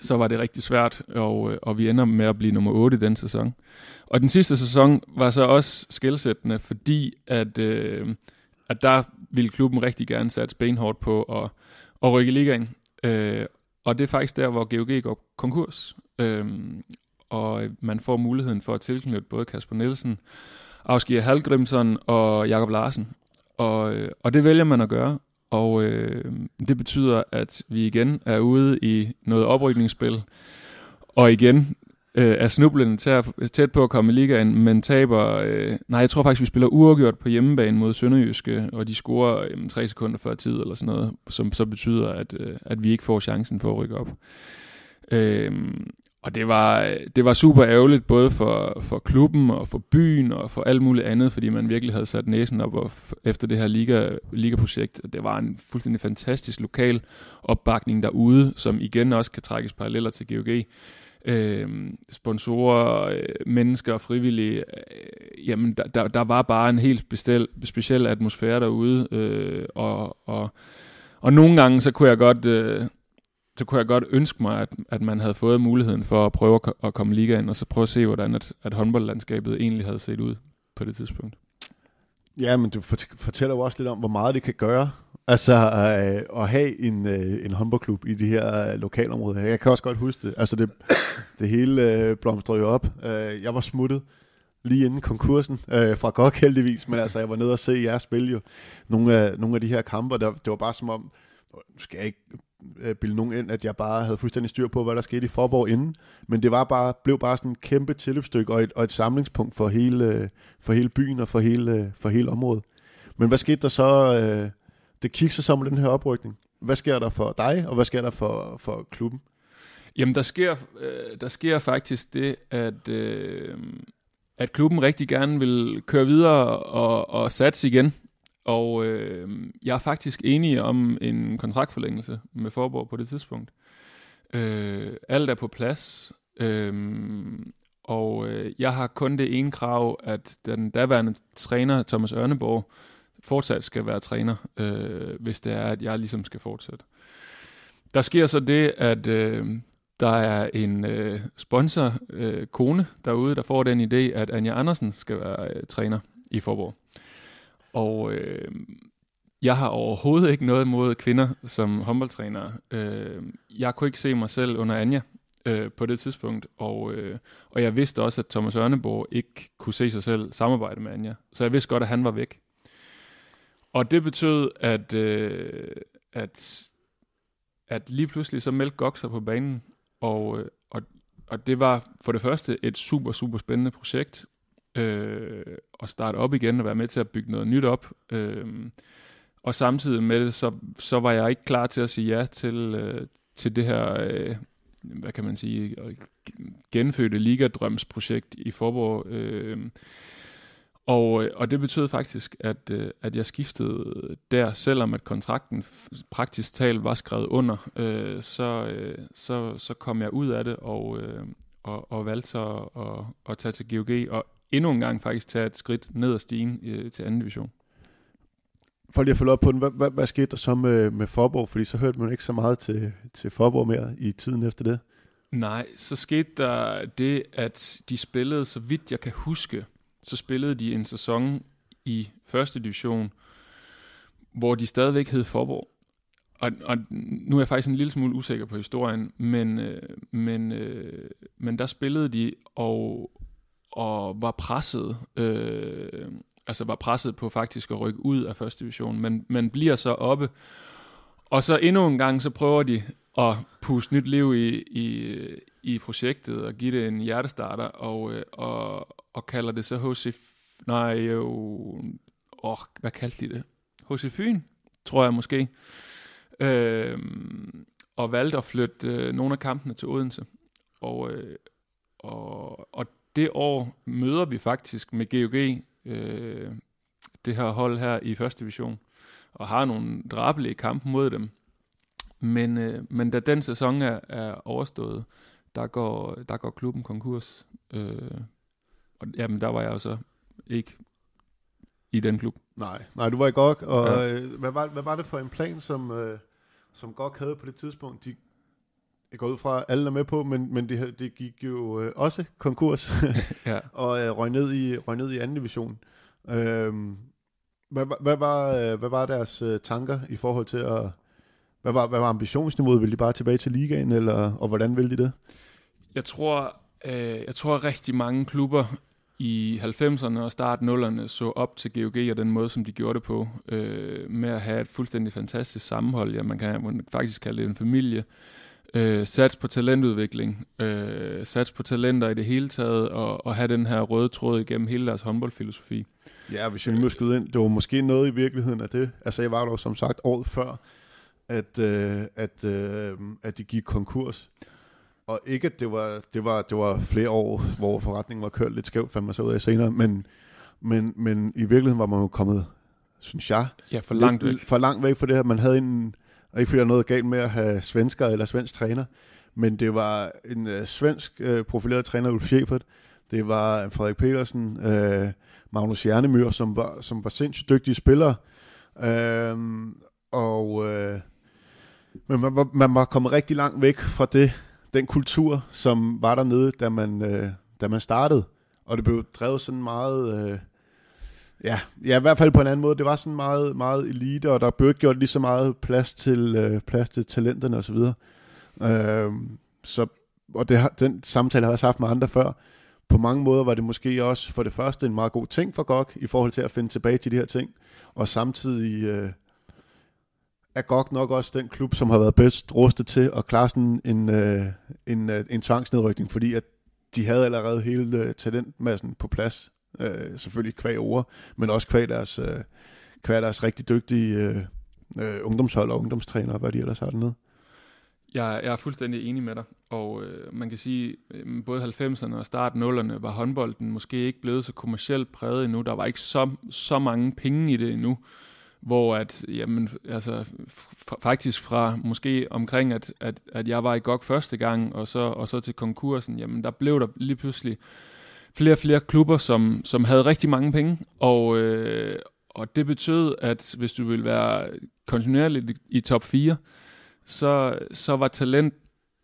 så var det rigtig svært, og, øh, og vi ender med at blive nummer 8 i den sæson. Og den sidste sæson var så også skældsættende, fordi at, øh, at der ville klubben rigtig gerne sætte benhårdt på at, at rykke i ligaen. Øh, og det er faktisk der, hvor GOG går konkurs. Øh, og man får muligheden for at tilknytte både Kasper Nielsen, Ausgier Halgrimsson og Jakob Larsen. Og, øh, og det vælger man at gøre. Og øh, det betyder, at vi igen er ude i noget oprykningsspil. Og igen øh, er snublende tæt, tæt på at komme i ligaen, men taber... Øh, nej, jeg tror faktisk, vi spiller uafgjort på hjemmebane mod Sønderjyske, og de scorer øh, tre sekunder før tid eller sådan noget, som så betyder, at, øh, at vi ikke får chancen for at rykke op. Øh, og det var, det var super ærgerligt, både for, for klubben og for byen og for alt muligt andet, fordi man virkelig havde sat næsen op og efter det her liga, liga-projekt. Det var en fuldstændig fantastisk lokal opbakning derude, som igen også kan trækkes paralleller til GOG. Øh, sponsorer, øh, mennesker og frivillige. Øh, jamen, der, der, der var bare en helt bestel, speciel atmosfære derude, øh, og, og, og nogle gange så kunne jeg godt... Øh, så kunne jeg godt ønske mig, at, at man havde fået muligheden for at prøve at, at komme ligaen, og så prøve at se, hvordan at, at håndboldlandskabet egentlig havde set ud på det tidspunkt. Ja, men du fortæller jo også lidt om, hvor meget det kan gøre, altså øh, at have en, øh, en håndboldklub i de her øh, lokalområder. Jeg kan også godt huske det. Altså det, det hele øh, blomstrede jo op. Øh, jeg var smuttet lige inden konkursen øh, fra GOG heldigvis, men altså jeg var nede og se jer spille jo nogle af, nogle af de her kampe, der, det var bare som om, nu skal jeg ikke Øh, bilde nogen ind, at jeg bare havde fuldstændig styr på, hvad der skete i Forborg inden. Men det var bare, blev bare sådan et kæmpe tilløbsstykke og et, og et samlingspunkt for hele, for hele byen og for hele, for hele området. Men hvad skete der så? Øh, det kigger så med den her oprykning. Hvad sker der for dig, og hvad sker der for, for klubben? Jamen, der sker, øh, der sker faktisk det, at, øh, at klubben rigtig gerne vil køre videre og, og satse igen. Og øh, jeg er faktisk enig om en kontraktforlængelse med Forborg på det tidspunkt. Øh, alt er på plads, øh, og øh, jeg har kun det ene krav, at den daværende træner, Thomas Ørneborg, fortsat skal være træner, øh, hvis det er, at jeg ligesom skal fortsætte. Der sker så det, at øh, der er en øh, sponsor, øh, kone derude, der får den idé, at Anja Andersen skal være øh, træner i Forborg. Og øh, jeg har overhovedet ikke noget mod kvinder som håndboldtrænere. Øh, jeg kunne ikke se mig selv under Anja øh, på det tidspunkt, og, øh, og jeg vidste også, at Thomas Ørneborg ikke kunne se sig selv samarbejde med Anja. Så jeg vidste godt, at han var væk. Og det betød, at, øh, at, at lige pludselig så meldte Gok sig på banen, og, øh, og, og det var for det første et super, super spændende projekt, øh, at starte op igen og være med til at bygge noget nyt op. Øh, og samtidig med det, så, så var jeg ikke klar til at sige ja til, øh, til det her, øh, hvad kan man sige, genfødte ligadrømsprojekt i Forborg. Øh, og, øh, og det betød faktisk, at, øh, at jeg skiftede der, selvom at kontrakten praktisk talt var skrevet under, øh, så, øh, så, så kom jeg ud af det og, øh, og, og valgte så at, at, at tage til GOG, og endnu en gang faktisk tage et skridt ned ad stigen øh, til anden division. For lige at følge op på den, hvad, hvad, hvad skete der så med, med Forborg? Fordi så hørte man ikke så meget til, til Forborg mere i tiden efter det. Nej, så skete der det, at de spillede, så vidt jeg kan huske, så spillede de en sæson i første division, hvor de stadigvæk hed Forborg. Og, og nu er jeg faktisk en lille smule usikker på historien, men, øh, men, øh, men der spillede de, og og var presset, øh, altså var presset på faktisk at rykke ud af første division, men, men bliver så oppe. Og så endnu en gang, så prøver de at puste nyt liv i, i, i projektet og give det en hjertestarter, og, øh, og, og kalder det så HC... Nej, jo... Åh, hvad kaldte de det? HC Fyn, tror jeg måske. Øh, og valgte at flytte øh, nogle af kampene til Odense. Og, øh, og, og det år møder vi faktisk med GOG, øh, det her hold her i første division, og har nogle drabelige kampe mod dem. Men, øh, men da den sæson er, er overstået, der går, der går klubben konkurs. Øh, og jamen, der var jeg så ikke i den klub. Nej, nej du var i GOG, og ja. øh, hvad, var, hvad var det for en plan, som, øh, som GOG havde på det tidspunkt? De jeg går ud fra, at alle er med på, men, men det, det gik jo øh, også konkurs, ja. og øh, røg, ned i, røg ned i anden division. Øhm, hvad, hvad, var, øh, hvad var deres øh, tanker i forhold til at, hvad var, hvad var ambitionsniveauet? Vil de bare tilbage til ligaen, eller, og hvordan vil de det? Jeg tror, øh, jeg tror rigtig mange klubber i 90'erne og start 0'erne så op til GOG og den måde, som de gjorde det på, øh, med at have et fuldstændig fantastisk sammenhold. Ja, man kan man faktisk kalde det en familie. Øh, sats på talentudvikling, øh, sats på talenter i det hele taget, og, og have den her røde tråd igennem hele deres håndboldfilosofi. Ja, hvis jeg må skyde ind, det var måske noget i virkeligheden af det. Altså, jeg var jo som sagt året før, at, øh, at, øh, at de gik konkurs. Og ikke, at det var, det var, det var flere år, hvor forretningen var kørt lidt skævt, fandt man så ud af senere, men, men, men i virkeligheden var man jo kommet, synes jeg, Ja, for langt væk. for langt væk fra det her. Man havde en, og ikke fordi der er noget galt med at have svensker eller svensk træner, men det var en øh, svensk øh, profileret træner, Ulf Schäfert. Det var øh, Frederik Petersen, øh, Magnus Jernemyr, som var, som var sindssygt dygtige spillere. Øh, og øh, men man var, man var kommet rigtig langt væk fra det, den kultur, som var dernede, da man, øh, da man startede. Og det blev drevet sådan meget... Øh, Ja, ja, i hvert fald på en anden måde. Det var sådan meget, meget elite, og der blev ikke gjort lige så meget plads til, øh, plads til talenterne osv. Øh, så, og det har, den samtale har jeg også haft med andre før. På mange måder var det måske også for det første en meget god ting for GOG i forhold til at finde tilbage til de her ting, og samtidig øh, er GOG nok også den klub, som har været bedst rustet til at klare sådan en, øh, en, øh, en tvangsnedrykning, fordi at de havde allerede hele øh, talentmassen på plads Øh, selvfølgelig kvæg over, men også kvæg deres, øh, kvæg deres rigtig dygtige øh, øh, ungdomshold og ungdomstrænere, hvad de ellers har dernede. Jeg, jeg er fuldstændig enig med dig, og øh, man kan sige, øh, både 90'erne og start 0'erne var håndbolden måske ikke blevet så kommercielt præget endnu. Der var ikke så, så mange penge i det endnu, hvor at, jamen, altså, f- faktisk fra måske omkring, at, at, at jeg var i GOG første gang, og så, og så til konkursen, jamen der blev der lige pludselig flere og flere klubber, som, som havde rigtig mange penge, og, øh, og det betød, at hvis du ville være kontinuerligt i, i top 4, så, så var talent,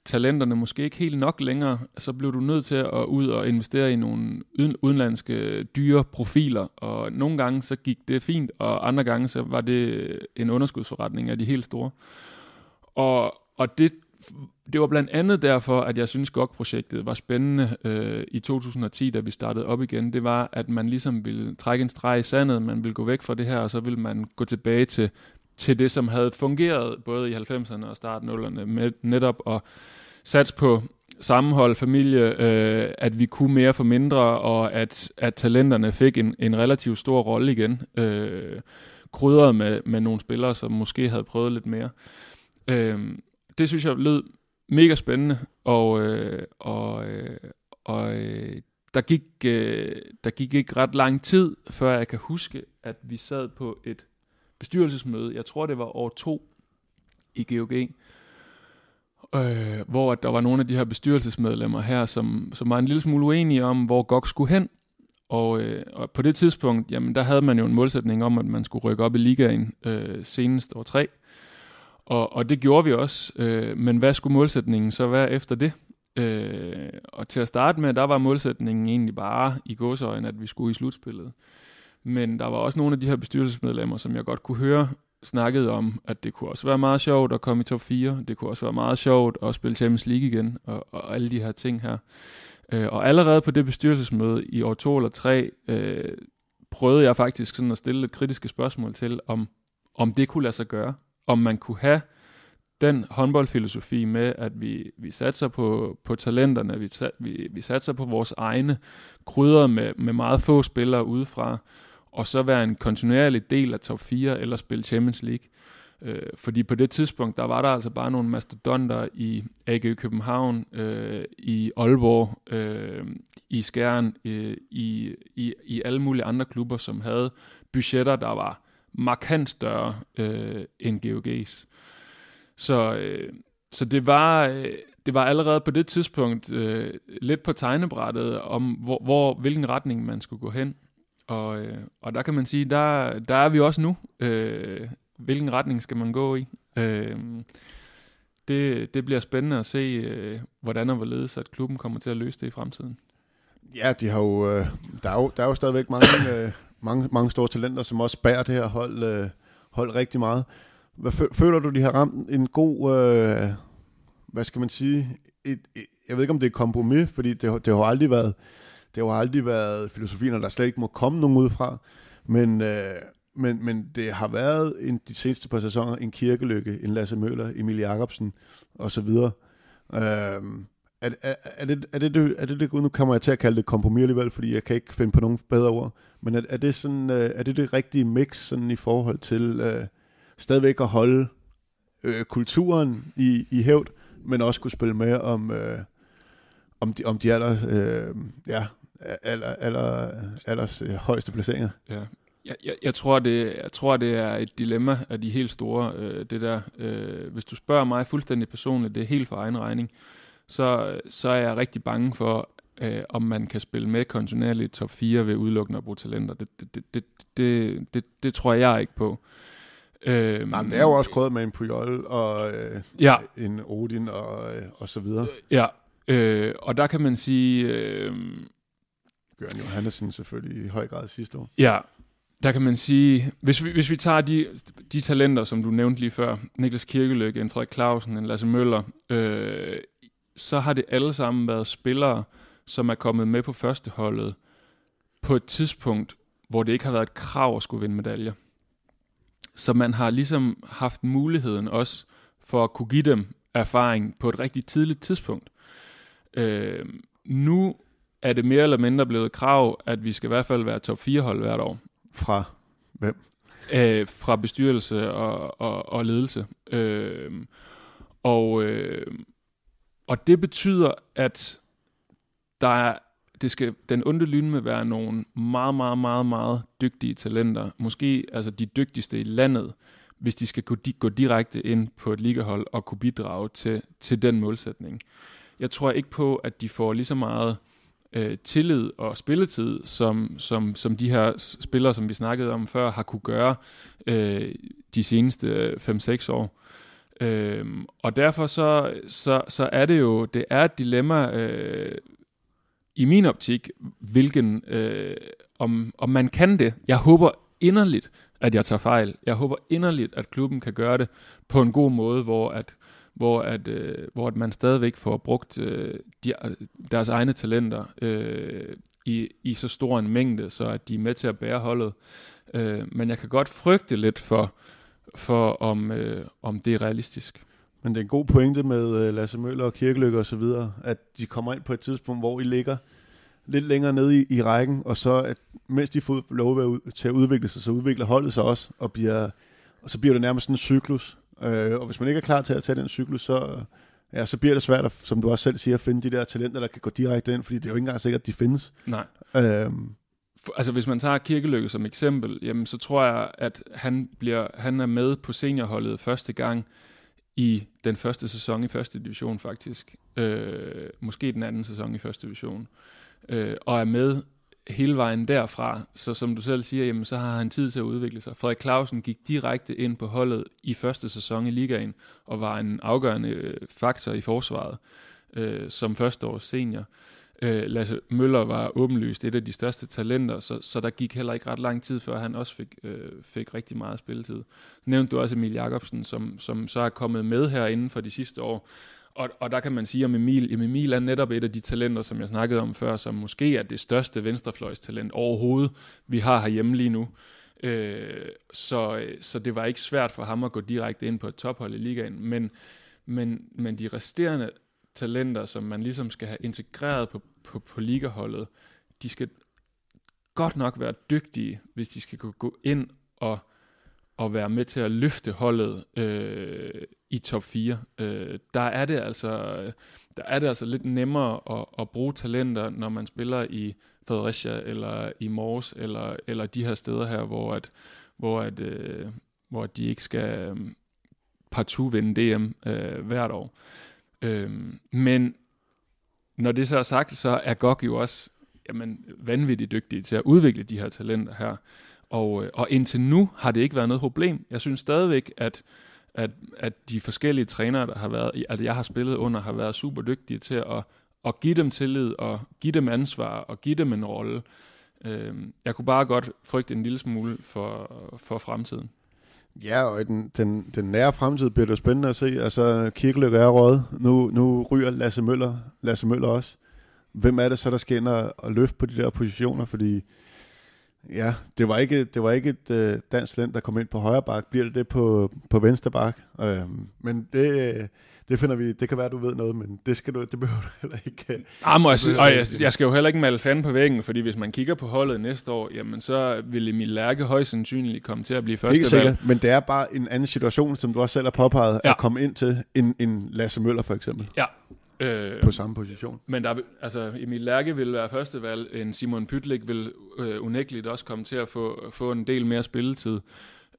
talenterne måske ikke helt nok længere. Så blev du nødt til at ud og investere i nogle udenlandske dyre profiler, og nogle gange så gik det fint, og andre gange så var det en underskudsforretning af de helt store. Og, og det det var blandt andet derfor, at jeg synes GOG-projektet var spændende øh, i 2010, da vi startede op igen. Det var, at man ligesom ville trække en streg i sandet, man ville gå væk fra det her, og så ville man gå tilbage til, til det, som havde fungeret både i 90'erne og start 0'erne, med netop at satse på sammenhold, familie, øh, at vi kunne mere for mindre, og at, at talenterne fik en, en relativt stor rolle igen, øh, krydret med, med nogle spillere, som måske havde prøvet lidt mere. Øh, det synes jeg lød mega spændende, og, øh, og, øh, og øh, der, gik, øh, der gik ikke ret lang tid, før jeg kan huske, at vi sad på et bestyrelsesmøde, jeg tror det var år to i GOG, øh, hvor der var nogle af de her bestyrelsesmedlemmer her, som, som var en lille smule uenige om, hvor GOG skulle hen. Og, øh, og på det tidspunkt, jamen der havde man jo en målsætning om, at man skulle rykke op i ligaen øh, senest år 3. Og, og det gjorde vi også. Øh, men hvad skulle målsætningen så være efter det? Øh, og til at starte med, der var målsætningen egentlig bare i godsøjne, at vi skulle i slutspillet. Men der var også nogle af de her bestyrelsesmedlemmer, som jeg godt kunne høre, snakkede om, at det kunne også være meget sjovt at komme i top 4. Det kunne også være meget sjovt at spille Champions League igen, og, og alle de her ting her. Øh, og allerede på det bestyrelsesmøde i år 2 eller 3, øh, prøvede jeg faktisk sådan at stille lidt kritiske spørgsmål til, om, om det kunne lade sig gøre om man kunne have den håndboldfilosofi med, at vi, vi satser på, på talenterne, vi, vi, vi satser på vores egne krydder med, med meget få spillere udefra, og så være en kontinuerlig del af top 4 eller spille Champions League. Øh, fordi på det tidspunkt, der var der altså bare nogle mastodonter i AG København, øh, i Aalborg, øh, i Skjern, øh, i, i, i alle mulige andre klubber, som havde budgetter, der var markant større øh, end GOG's. Så, øh, så det var, øh, det var allerede på det tidspunkt øh, lidt på tegnebrættet om, hvor, hvor, hvilken retning man skulle gå hen. Og, øh, og der kan man sige, der, der er vi også nu. Øh, hvilken retning skal man gå i? Øh, det, det bliver spændende at se, øh, hvordan og hvorledes, at klubben kommer til at løse det i fremtiden. Ja, de har jo, øh, der, er jo, der er jo stadigvæk mange, øh, mange, mange store talenter, som også bærer det her hold, øh, hold rigtig meget. hvad føler du, de har ramt en god, øh, hvad skal man sige, et, et, jeg ved ikke, om det er et kompromis, fordi det, det har aldrig været, det har aldrig været filosofien, at der slet ikke må komme nogen udefra, men, øh, men, men det har været en, de seneste par sæsoner en kirkelykke, en Lasse Møller, Emil Jacobsen osv. Øh, er, er, er, det, er, det, er det det, nu kommer jeg til at kalde det kompromis alligevel, fordi jeg kan ikke finde på nogen bedre ord, men er, er, det, sådan, øh, er det det rigtige mix sådan i forhold til øh, stadigvæk at holde øh, kulturen i, i hævd, men også kunne spille med om, øh, om, de, om de aller, øh, ja, aller, aller, aller øh, højeste placeringer. Ja. Jeg, jeg, jeg, tror, det, jeg tror, det er et dilemma af de helt store, øh, det der. Øh, hvis du spørger mig fuldstændig personligt, det er helt for egen regning, så, så er jeg rigtig bange for, øh, om man kan spille med kontinuerligt i top 4 ved udelukkende at bruge talenter. Det, det, det, det, det, det, det tror jeg ikke på. Øh, Nej, men det er jo også krydret med en Puyol og øh, ja. en Odin og, øh, og så videre. Ja, øh, og der kan man sige... Øh, Gøran Johannesson selvfølgelig i høj grad sidste år. Ja, der kan man sige, hvis vi, hvis vi tager de, de talenter, som du nævnte lige før, Niklas Kirkeløk, en Frederik Clausen, en Lasse Møller, øh, så har det alle sammen været spillere, som er kommet med på førsteholdet på et tidspunkt, hvor det ikke har været et krav at skulle vinde medaljer. Så man har ligesom haft muligheden også for at kunne give dem erfaring på et rigtig tidligt tidspunkt. Øh, nu er det mere eller mindre blevet krav, at vi skal i hvert fald være top 4 hold hvert år. Fra hvem? Æh, fra bestyrelse og, og, og ledelse. Øh, og, øh, og det betyder, at der er, det skal, den onde lyn med være nogle meget, meget, meget, meget dygtige talenter. Måske altså de dygtigste i landet, hvis de skal gå, gå direkte ind på et ligahold og kunne bidrage til, til den målsætning. Jeg tror ikke på, at de får lige så meget øh, tillid og spilletid, som, som, som de her spillere, som vi snakkede om før, har kunne gøre øh, de seneste øh, 5-6 år. Øh, og derfor så, så, så er det jo, det er et dilemma øh, i min optik, hvilken, øh, om, om man kan det. Jeg håber inderligt, at jeg tager fejl. Jeg håber inderligt, at klubben kan gøre det på en god måde, hvor at hvor at, øh, hvor at man stadigvæk får brugt øh, de, deres egne talenter øh, i, i så stor en mængde, så at de er med til at bære holdet. Øh, men jeg kan godt frygte lidt for, for om, øh, om det er realistisk. Men det er en god pointe med øh, Lasse Møller og Kirkelykke og så videre, at de kommer ind på et tidspunkt, hvor I ligger lidt længere nede i, i rækken, og så at mens de får lov til at udvikle sig, så udvikler holdet sig også, og, bliver, og så bliver det nærmest sådan en cyklus, Øh, og hvis man ikke er klar til at tage den cyklus, så, ja, så bliver det svært, at, som du også selv siger, at finde de der talenter, der kan gå direkte ind, fordi det er jo ikke engang sikkert, at de findes. Nej. Øhm. Altså hvis man tager Kirkeløkke som eksempel, jamen så tror jeg, at han, bliver, han er med på seniorholdet første gang i den første sæson i første division faktisk. Øh, måske den anden sæson i første division. Øh, og er med hele vejen derfra. Så som du selv siger, jamen, så har han tid til at udvikle sig. Frederik Clausen gik direkte ind på holdet i første sæson i ligaen, og var en afgørende øh, faktor i forsvaret øh, som førsteårs senior. Øh, Øh, Lasse Møller var åbenlyst et af de største talenter, så, så der gik heller ikke ret lang tid, før han også fik, øh, fik rigtig meget spilletid. Nævnte du også Emil Jakobsen, som, som så er kommet med her inden for de sidste år, og, og der kan man sige om Emil, Emil er netop et af de talenter, som jeg snakkede om før, som måske er det største venstrefløjstalent overhovedet, vi har herhjemme lige nu. Øh, så, så det var ikke svært for ham at gå direkte ind på et tophold i ligaen, men, men, men de resterende talenter, som man ligesom skal have integreret på, på, på ligaholdet, de skal godt nok være dygtige, hvis de skal kunne gå ind og og være med til at løfte holdet øh, i top 4. Øh, der er det altså der er det altså lidt nemmere at, at bruge talenter, når man spiller i Fredericia eller i Mors eller eller de her steder her, hvor at hvor at øh, hvor de ikke skal øh, partout vinde DM øh, hvert år. Øh, men når det så er sagt, så er GOG jo også jamen, vanvittigt dygtige til at udvikle de her talenter her. Og, øh, og indtil nu har det ikke været noget problem. Jeg synes stadigvæk, at, at, at de forskellige trænere, der har været, at altså, jeg har spillet under, har været super dygtige til at, at give dem tillid og give dem ansvar og give dem en rolle. Øh, jeg kunne bare godt frygte en lille smule for, for fremtiden. Ja, og i den, den, den nære fremtid bliver det spændende at se. Altså, Kirkeløk er råd. Nu, nu ryger Lasse Møller, Lasse Møller også. Hvem er det så, der skal ind og, og løfte på de der positioner? Fordi ja, det var ikke, det var ikke et øh, dansk land, der kom ind på højre bak. Bliver det det på, på venstre bak? Øhm, men det, det finder vi, det kan være, du ved noget, men det, skal du, det behøver du heller ikke. Jamen, og, og jeg, jeg skal jo heller ikke male fanden på væggen, fordi hvis man kigger på holdet næste år, jamen så vil Emil Lærke højst sandsynligt komme til at blive første Ikke sikkert, men det er bare en anden situation, som du også selv har påpeget, ja. at komme ind til en, en Lasse Møller for eksempel. Ja. Øh, på samme position. Men der, altså, Emil Lærke vil være førstevalg, en Simon Pytlik vil øh, unægteligt også komme til at få, få en del mere spilletid.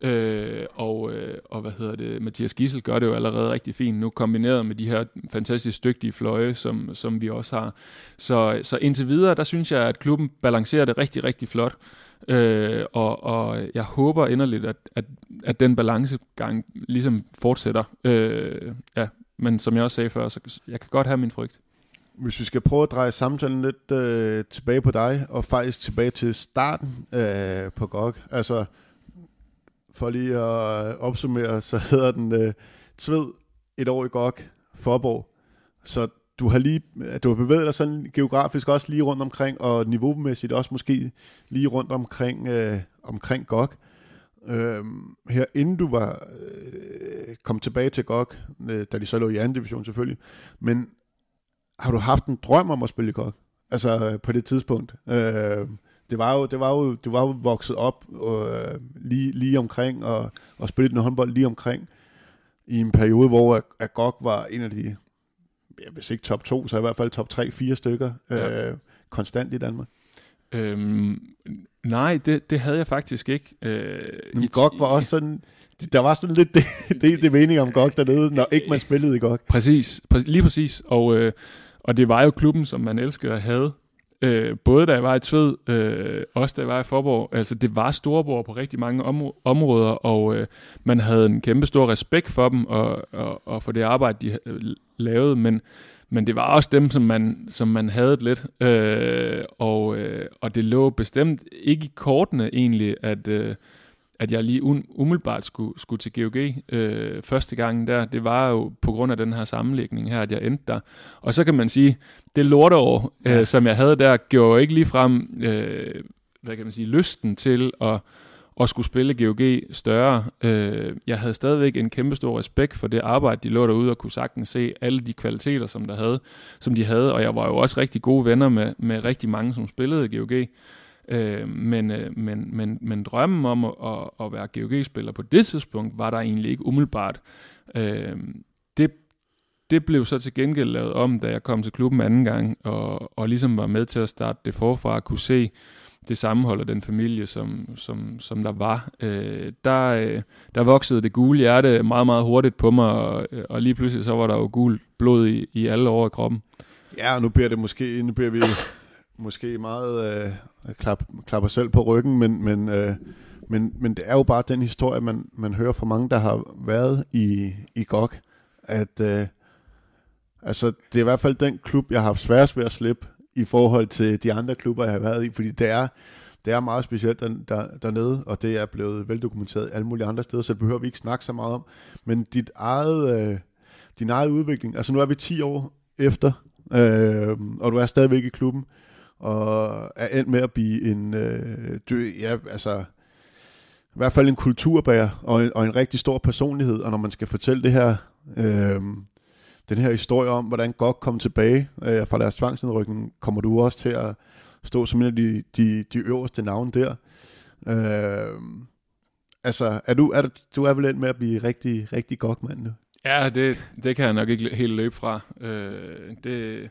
Øh, og, øh, og hvad hedder det, Mathias Gissel gør det jo allerede rigtig fint nu, kombineret med de her fantastisk dygtige fløje, som, som vi også har. Så, så indtil videre, der synes jeg, at klubben balancerer det rigtig, rigtig flot. Øh, og, og jeg håber inderligt, at, at, at den balancegang ligesom fortsætter. Øh, ja, men som jeg også sagde før, så jeg kan godt have min frygt. Hvis vi skal prøve at dreje samtalen lidt øh, tilbage på dig, og faktisk tilbage til starten øh, på GOG. Altså, for lige at opsummere, så hedder den øh, Tved et år i GOG, Forborg. Så du har lige, du har bevæget dig sådan geografisk også lige rundt omkring, og niveaumæssigt også måske lige rundt omkring, øh, omkring GOG. Øh, her inden du var øh, kom tilbage til GOG, øh, da de så lå i anden division selvfølgelig, men har du haft en drøm om at spille i GOG? Altså øh, på det tidspunkt? Øh, det var jo, det var jo, det var jo vokset op øh, lige, lige omkring, og, og spillet den håndbold lige omkring, i en periode, hvor Agog var en af de, ja, hvis ikke top 2, så i hvert fald top 3-4 stykker, ja. øh, konstant i Danmark. Øhm, nej, det, det havde jeg faktisk ikke. Øh, Men GOG var også sådan, der var sådan lidt det, det, det mening om GOG dernede, når ikke man spillede i GOG. Præcis, præ- lige præcis. Og, øh, og det var jo klubben, som man elskede at have. Øh, både da jeg var i Tved, øh, også da jeg var i Forborg. Altså, det var Storborg på rigtig mange om- områder, og øh, man havde en kæmpe stor respekt for dem og, og, og for det arbejde, de lavede, men, men det var også dem, som man, som man havde lidt. Øh, og, øh, og det lå bestemt ikke i kortene egentlig, at... Øh, at jeg lige umiddelbart skulle, skulle til GOG øh, første gang der, det var jo på grund af den her sammenlægning her, at jeg endte der. Og så kan man sige, det lorteår, øh, som jeg havde der, gjorde jo ikke lige frem, øh, hvad kan man sige, lysten til at, at skulle spille GOG større. Øh, jeg havde stadigvæk en kæmpe stor respekt for det arbejde, de lå derude og kunne sagtens se alle de kvaliteter, som, der havde, som de havde. Og jeg var jo også rigtig gode venner med, med rigtig mange, som spillede GOG. Øh, men, øh, men, men, men drømmen om at, at, at være GOG-spiller på det tidspunkt, var der egentlig ikke umiddelbart. Øh, det, det blev så til gengæld lavet om, da jeg kom til klubben anden gang, og, og ligesom var med til at starte det forfra, og kunne se det sammenhold og den familie, som, som, som der var. Øh, der, øh, der voksede det gule hjerte meget, meget hurtigt på mig, og, og lige pludselig så var der jo gult blod i, i alle over kroppen. Ja, og nu bliver det måske, nu bliver vi måske meget øh, klap, klapper selv på ryggen, men, men, øh, men, men det er jo bare den historie, man, man hører fra mange, der har været i, i GOG, at øh, altså, det er i hvert fald den klub, jeg har haft sværest ved at slippe i forhold til de andre klubber, jeg har været i, fordi det er, det er meget specielt der, der, dernede, og det er blevet veldokumenteret alle mulige andre steder, så det behøver vi ikke snakke så meget om. Men dit eget, øh, din egen udvikling, altså nu er vi 10 år efter, øh, og du er stadigvæk i klubben, og er endt med at blive en, øh, dø, ja, altså, i hvert fald en kulturbærer og en, og en rigtig stor personlighed, og når man skal fortælle det her, øh, den her historie om, hvordan godt kom tilbage øh, fra deres tvangsindrykning, kommer du også til at stå som en af de, de, de øverste navne der. Øh, altså, er du, er du, er vel endt med at blive rigtig, rigtig godt mand nu? Ja, det, det kan jeg nok ikke helt løbe fra. Øh, det,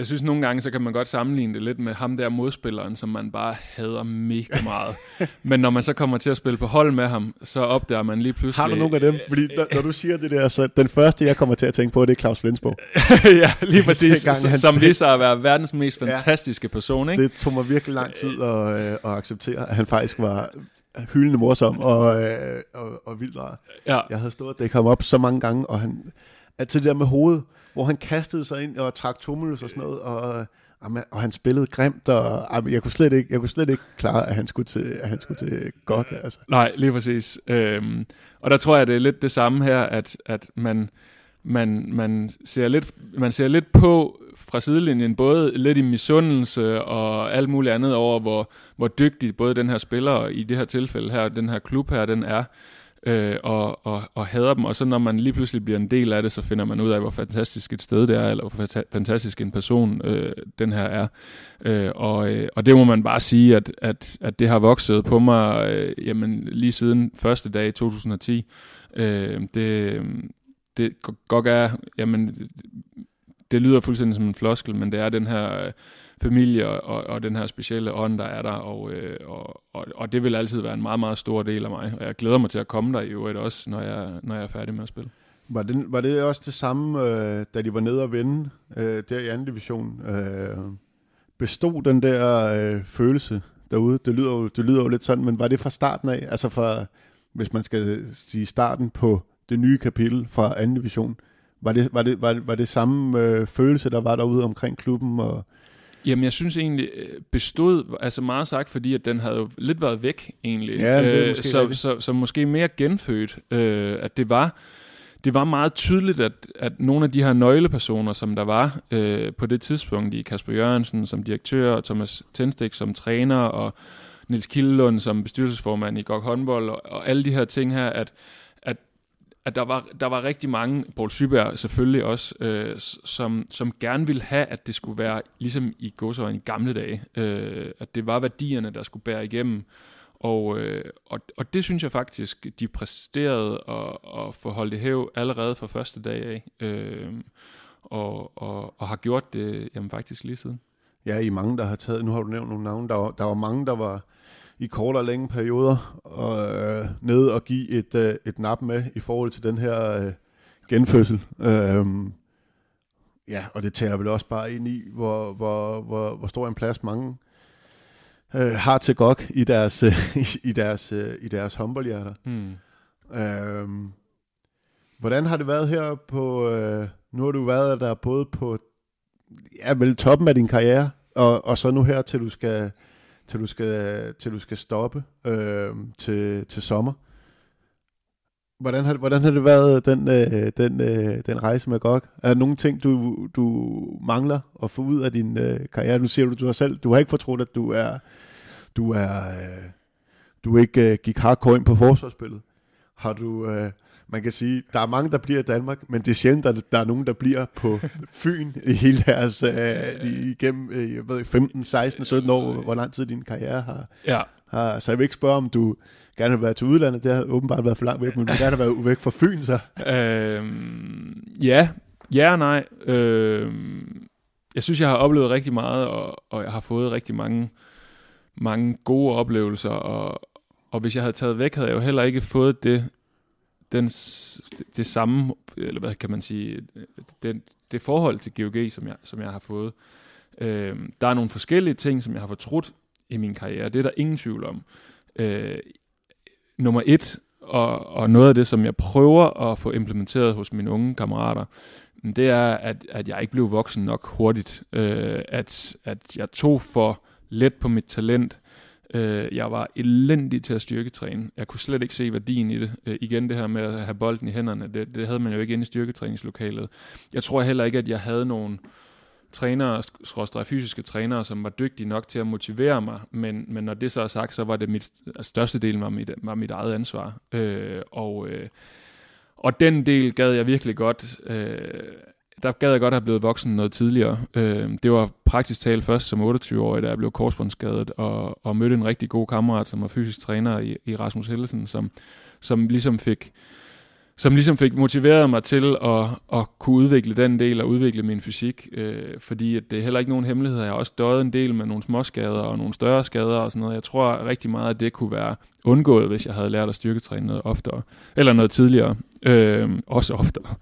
jeg synes nogle gange, så kan man godt sammenligne det lidt med ham der modspilleren, som man bare hader mega meget. Men når man så kommer til at spille på hold med ham, så opdager man lige pludselig... Har du nogle af dem? Fordi når, når du siger det der, så den første, jeg kommer til at tænke på, det er Claus Flensborg. ja, lige præcis. gang, som viser at være verdens mest fantastiske ja, person, ikke? Det tog mig virkelig lang tid at, øh, at acceptere, at han faktisk var hyldende morsom og, øh, og, og vildt rar. Ja. Jeg havde stået og dækket ham op så mange gange, og han, at til det der med hovedet, hvor han kastede sig ind og trak tumulus og sådan noget, og, og han spillede grimt, og jeg kunne slet ikke, jeg kunne slet ikke klare, at han skulle til, at han skulle til godt. Altså. Nej, lige præcis. Øhm, og der tror jeg, det er lidt det samme her, at, at man, man, man, ser lidt, man ser lidt på fra sidelinjen, både lidt i misundelse og alt muligt andet over, hvor, hvor dygtig både den her spiller, og i det her tilfælde her, den her klub her, den er øh, og, og, og hader dem. Og så når man lige pludselig bliver en del af det, så finder man ud af, hvor fantastisk et sted det er, eller hvor fantastisk en person øh, den her er. Øh, og, øh, og det må man bare sige, at, at, at det har vokset på mig øh, jamen, lige siden første dag i 2010. Øh, det, det godt er, jamen, det lyder fuldstændig som en floskel, men det er den her øh, familie og, og den her specielle ånd, der er der, og, øh, og, og, og det vil altid være en meget, meget stor del af mig, og jeg glæder mig til at komme der i øvrigt også, når jeg, når jeg er færdig med at spille. Var det, var det også det samme, øh, da de var nede og vinde øh, der i anden division? Øh, bestod den der øh, følelse derude? Det lyder, jo, det lyder jo lidt sådan, men var det fra starten af? Altså fra, hvis man skal sige starten på det nye kapitel fra anden division, var det, var det, var det, var det samme øh, følelse, der var derude omkring klubben? Og Jamen, jeg synes egentlig øh, bestod, altså meget sagt, fordi at den havde jo lidt været væk egentlig. Ja, det er øh, så, så, så, så måske mere genfødt, øh, at det var det var meget tydeligt, at, at nogle af de her nøglepersoner, som der var øh, på det tidspunkt, i Kasper Jørgensen som direktør, og Thomas Tenstik som træner, og Nils Kildlund som bestyrelsesformand i GOG håndbold, og, og alle de her ting her, at, at der var, der var rigtig mange, Paul Syberg selvfølgelig også, øh, som, som gerne ville have, at det skulle være ligesom i godsøjne i gamle dage. Øh, at det var værdierne, der skulle bære igennem. Og, øh, og, og det synes jeg faktisk, de præsterede og, og få holdt i hæv allerede fra første dag af. Øh, og, og, og har gjort det jamen, faktisk lige siden. Ja, I mange, der har taget, nu har du nævnt nogle navne, der var, der var mange, der var i korte og længe perioder og, øh, ned og give et, øh, et nap med i forhold til den her øh, genfødsel. Øh, ja, og det tager vel også bare ind i, hvor, hvor, hvor, hvor stor en plads mange øh, har til godt i deres, øh, i deres, øh, i deres håndboldhjerter. Mm. Øh, hvordan har det været her på, øh, nu har du været der både på, ja vel toppen af din karriere, og, og så nu her til du skal til du skal, til du skal stoppe øh, til, til sommer. Hvordan har, hvordan har det været, den, øh, den, øh, den rejse med GOG? Er der nogle ting, du, du mangler at få ud af din øh, karriere? Nu siger du, du har selv, du har ikke fortrudt, at du er, du er, øh, du ikke øh, gik hardcore ind på forsvarsspillet. Har du, øh, man kan sige, der er mange, der bliver i Danmark, men det er sjældent, at der er nogen, der bliver på Fyn i hele deres, øh, igennem øh, ved, 15, 16, 17 år, hvor lang tid din karriere har. Ja. har så jeg vil ikke spørge, om du gerne vil være til udlandet, det har åbenbart været for langt væk, men du vil gerne være væk fra Fyn, så. Øhm, ja, ja og nej. Øhm, jeg synes, jeg har oplevet rigtig meget, og, og jeg har fået rigtig mange, mange gode oplevelser, og, og hvis jeg havde taget væk, havde jeg jo heller ikke fået det den, det samme, eller hvad kan man sige, den, det forhold til GOG, som jeg, som jeg har fået. Øh, der er nogle forskellige ting, som jeg har fortrudt i min karriere. Det er der ingen tvivl om. Øh, nummer et, og, og noget af det, som jeg prøver at få implementeret hos mine unge kammerater, det er, at, at jeg ikke blev voksen nok hurtigt. Øh, at, at jeg tog for let på mit talent. Øh, jeg var elendig til at styrketræne. Jeg kunne slet ikke se værdien i det. Øh, igen det her med at have bolden i hænderne, det, det havde man jo ikke inde i styrketræningslokalet. Jeg tror heller ikke, at jeg havde nogen trænere, skråstrej fysiske trænere, som var dygtige nok til at motivere mig, men, men når det så er sagt, så var det mit, altså største del var mit, var mit eget ansvar. Øh, og, øh, og den del gad jeg virkelig godt øh, der gad jeg godt have blevet voksen noget tidligere. Øh, det var praktisk talt først som 28-årig, da jeg blev korsbåndsskadet, og, og mødte en rigtig god kammerat, som var fysisk træner i, i Rasmus Hellesen, som, som ligesom fik som ligesom fik motiveret mig til at, at kunne udvikle den del og udvikle min fysik, øh, fordi at det er heller ikke nogen hemmelighed. Jeg har også døjet en del med nogle små skader og nogle større skader og sådan noget. Jeg tror rigtig meget, at det kunne være undgået, hvis jeg havde lært at styrketræne noget oftere, eller noget tidligere, øh, også oftere.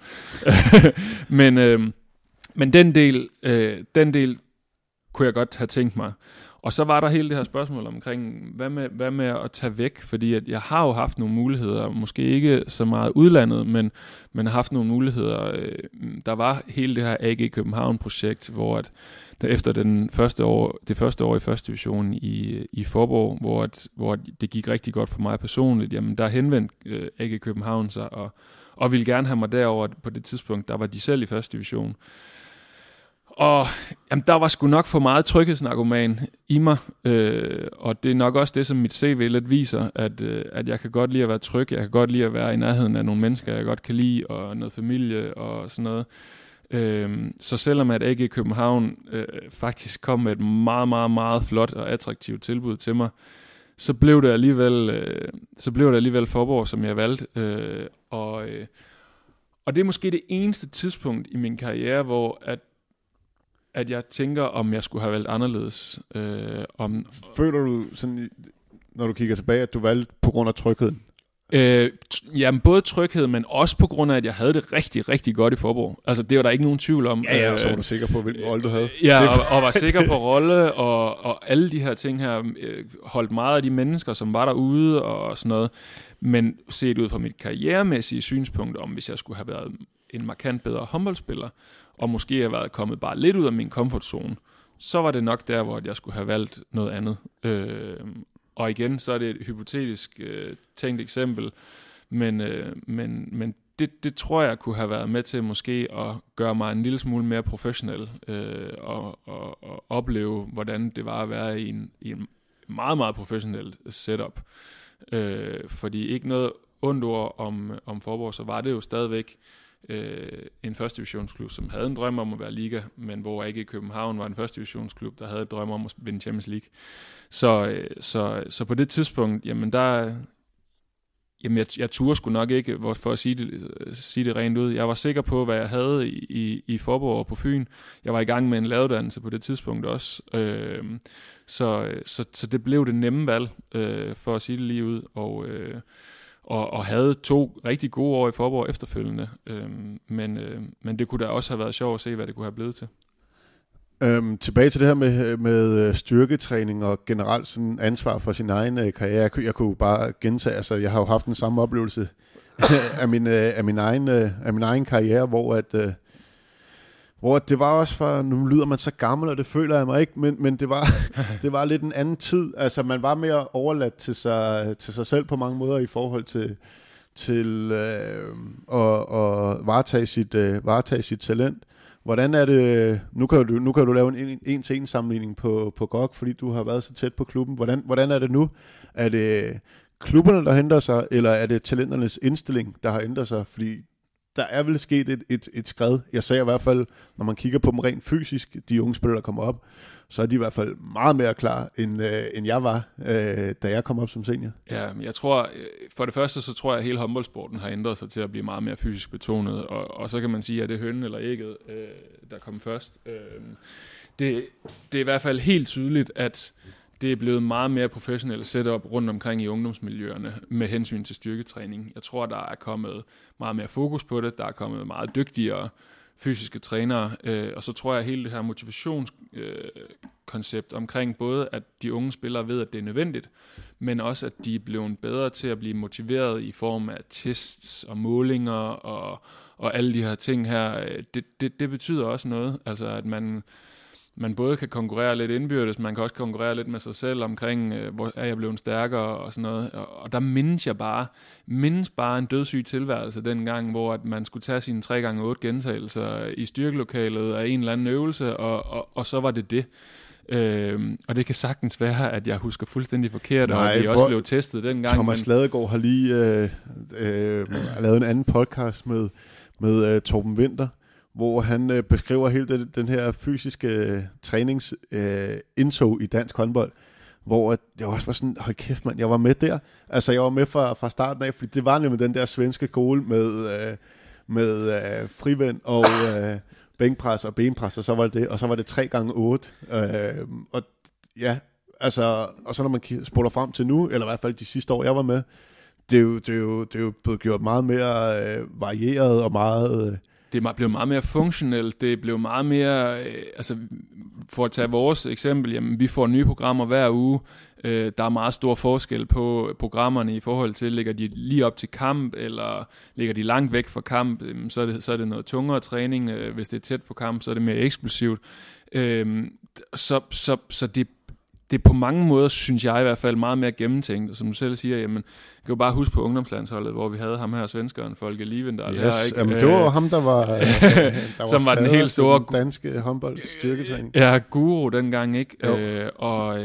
men, øh, men den del, øh, den del kunne jeg godt have tænkt mig. Og så var der hele det her spørgsmål omkring, hvad med, hvad med at tage væk? Fordi at jeg har jo haft nogle muligheder, måske ikke så meget udlandet, men, men har haft nogle muligheder. Øh, der var hele det her AG København-projekt, hvor at, der efter den første år, det første år i første division i, i Forborg, hvor, at, hvor det gik rigtig godt for mig personligt, jamen der henvendte øh, AG København sig og, og ville gerne have mig derover på det tidspunkt, der var de selv i første division. Og jamen, der var sgu nok for meget tryghedsnarkoman i mig, øh, og det er nok også det, som mit CV lidt viser, at, øh, at jeg kan godt lide at være tryg, jeg kan godt lide at være i nærheden af nogle mennesker, jeg godt kan lide, og noget familie og sådan noget. Øh, så selvom at AG København øh, faktisk kom med et meget, meget, meget flot og attraktivt tilbud til mig, så blev det alligevel, øh, så blev det alligevel Forborg, som jeg valgte. Øh, og, øh, og det er måske det eneste tidspunkt i min karriere, hvor at at jeg tænker, om jeg skulle have valgt anderledes. Øh, om, Føler du sådan, når du kigger tilbage, at du valgte på grund af trygheden? Øh, jamen, både tryghed, men også på grund af, at jeg havde det rigtig, rigtig godt i Forborg. Altså, det var der ikke nogen tvivl om. Ja, ja, og så var øh, du sikker på, hvilken rolle du havde. Ja, og, og var sikker på rolle, og, og alle de her ting her, øh, holdt meget af de mennesker, som var derude, og sådan noget. Men set ud fra mit karrieremæssige synspunkt, om hvis jeg skulle have været en markant bedre håndboldspiller, og måske have været kommet bare lidt ud af min komfortzone, så var det nok der, hvor jeg skulle have valgt noget andet. Øh, og igen, så er det et hypotetisk øh, tænkt eksempel, men, øh, men, men det, det tror jeg kunne have været med til måske at gøre mig en lille smule mere professionel øh, og, og, og opleve, hvordan det var at være i en, i en meget, meget professionel setup. Øh, fordi ikke noget ondt ord om, om Forborg, så var det jo stadigvæk øh, en første divisionsklub, som havde en drøm om at være liga, men hvor ikke i København var en første divisionsklub, der havde en drøm om at vinde Champions League. Så, øh, så, så på det tidspunkt, jamen der, Jamen, jeg, jeg turde sgu nok ikke, for at sige det, øh, sige det rent ud. Jeg var sikker på, hvad jeg havde i, i, i Forborg og på Fyn. Jeg var i gang med en lavuddannelse på det tidspunkt også. Øh, så, øh, så, så det blev det nemme valg, øh, for at sige det lige ud. Og, øh, og, og havde to rigtig gode år i Forborg efterfølgende. Øhm, men, øh, men det kunne da også have været sjovt at se, hvad det kunne have blevet til. Øhm, tilbage til det her med, med øh, styrketræning og generelt sådan ansvar for sin egen øh, karriere. Jeg, jeg kunne bare gentage, altså jeg har jo haft den samme oplevelse af, min, øh, af, min egen, øh, af min egen karriere, hvor at... Øh, hvor det var også for, nu lyder man så gammel, og det føler jeg mig ikke, men, men det, var, det var lidt en anden tid. Altså, man var mere overladt til sig, til sig selv på mange måder i forhold til, til øh, at, at varetage, sit, øh, varetage sit talent. Hvordan er det, nu kan du, nu kan du lave en en-til-en sammenligning på, på GOG, fordi du har været så tæt på klubben. Hvordan, hvordan er det nu? Er det klubberne, der henter sig, eller er det talenternes indstilling, der har ændret sig? Fordi der er vel sket et, et, et skred. Jeg sagde i hvert fald, når man kigger på dem rent fysisk, de unge spillere, der kommer op, så er de i hvert fald meget mere klar, end, øh, end jeg var, øh, da jeg kom op som senior. Ja, jeg tror, øh, for det første, så tror jeg, at hele håndboldsporten har ændret sig til at blive meget mere fysisk betonet, og, og så kan man sige, at det er hønnen eller ægget, øh, der kom først. Øh, det, det er i hvert fald helt tydeligt, at det er blevet meget mere professionelt setup rundt omkring i ungdomsmiljøerne med hensyn til styrketræning. Jeg tror, der er kommet meget mere fokus på det, der er kommet meget dygtigere fysiske trænere, øh, og så tror jeg, at hele det her motivationskoncept øh, omkring både, at de unge spillere ved, at det er nødvendigt, men også, at de er blevet bedre til at blive motiveret i form af tests og målinger og, og alle de her ting her, øh, det, det, det betyder også noget. Altså, at man man både kan konkurrere lidt indbyrdes, man kan også konkurrere lidt med sig selv omkring, øh, hvor er jeg blevet stærkere og sådan noget. Og, og der mindes jeg bare, mindes bare en dødssyg tilværelse dengang, hvor at man skulle tage sine 3x8 gentagelser i styrkelokalet af en eller anden øvelse, og, og, og så var det det. Øhm, og det kan sagtens være, at jeg husker fuldstændig forkert, Nej, og at de også blev testet dengang. Thomas men... Ladegaard har lige øh, øh, lavet en anden podcast med, med øh, Torben Winter, hvor han øh, beskriver hele den, den her fysiske øh, trænings øh, i dansk håndbold, hvor jeg også var sådan, hold kæft mand, jeg var med der. Altså jeg var med fra, fra starten af, fordi det var nemlig den der svenske skole med, øh, med øh, frivend og øh, bænkpres og benpres, og så var det det, og så var det 3 gange 8 øh, og ja, altså, og så når man spoler frem til nu, eller i hvert fald de sidste år, jeg var med, det er jo, det er jo, det er jo blevet gjort meget mere øh, varieret og meget... Øh, det blev meget mere funktionelt, det blev meget mere, øh, altså for at tage vores eksempel, jamen vi får nye programmer hver uge, øh, der er meget stor forskel på programmerne i forhold til, ligger de lige op til kamp, eller ligger de langt væk fra kamp, øh, så, er det, så er det noget tungere træning, øh, hvis det er tæt på kamp, så er det mere eksplosivt. Øh, så, så, så det det er på mange måder, synes jeg i hvert fald, meget mere gennemtænkt. Som du selv siger, jamen, jeg kan jo bare huske på ungdomslandsholdet, hvor vi havde ham her, svenskeren, Folke Liven, der yes, der, ikke? Jamen, det var øh, ham, der var, der var som var den helt store... Den danske håndbold styrketræning. Ja, guru dengang, ikke? Øh, og,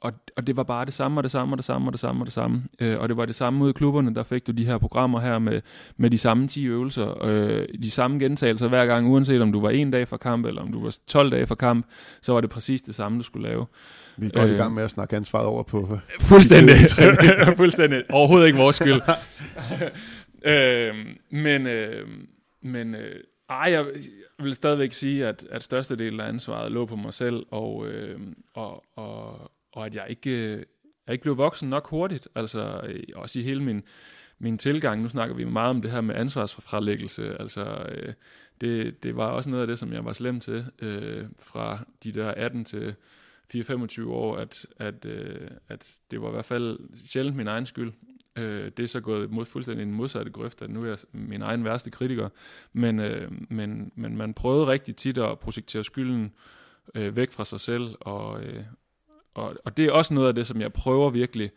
og, og det var bare det samme, og det samme, og det samme, og det samme, og det samme. Øh, og det var det samme ud i klubberne, der fik du de her programmer her med, med de samme 10 øvelser, øh, de samme gentagelser hver gang, uanset om du var en dag for kamp, eller om du var 12 dage for kamp, så var det præcis det samme, du skulle lave. Vi er godt øh, i gang med at snakke ansvaret over på... Fuldstændig. fuldstændig. Overhovedet ikke vores skyld. øh, men øh, men øh, ej, jeg vil stadigvæk sige, at, at størstedelen af ansvaret lå på mig selv, og, øh, og, og, og at jeg ikke, jeg ikke blev voksen nok hurtigt. Altså også i hele min, min tilgang. Nu snakker vi meget om det her med ansvarsfralæggelse. Altså, øh, det, det var også noget af det, som jeg var slem til øh, fra de der 18 til 4-25 år, at, at, øh, at det var i hvert fald sjældent min egen skyld. Øh, det er så gået mod fuldstændig en modsatte grøft, at nu er jeg min egen værste kritiker. Men, øh, men, men man prøvede rigtig tit at projektere skylden øh, væk fra sig selv, og, øh, og, og det er også noget af det, som jeg prøver virkelig,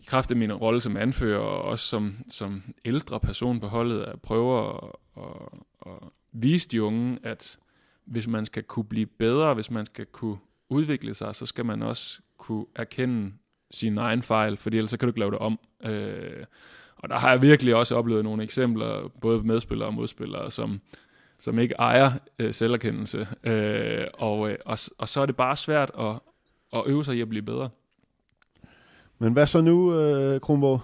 i kraft af min rolle som anfører, og også som, som ældre person på holdet, at prøve at, at, at vise de unge, at hvis man skal kunne blive bedre, hvis man skal kunne udvikle sig, så skal man også kunne erkende sin egen fejl, fordi ellers så kan du ikke lave det om. Øh, og der har jeg virkelig også oplevet nogle eksempler, både medspillere og modspillere, som, som ikke ejer øh, selverkendelse. Øh, og, øh, og, og så er det bare svært at, at øve sig i at blive bedre. Men hvad så nu, øh, Kronborg?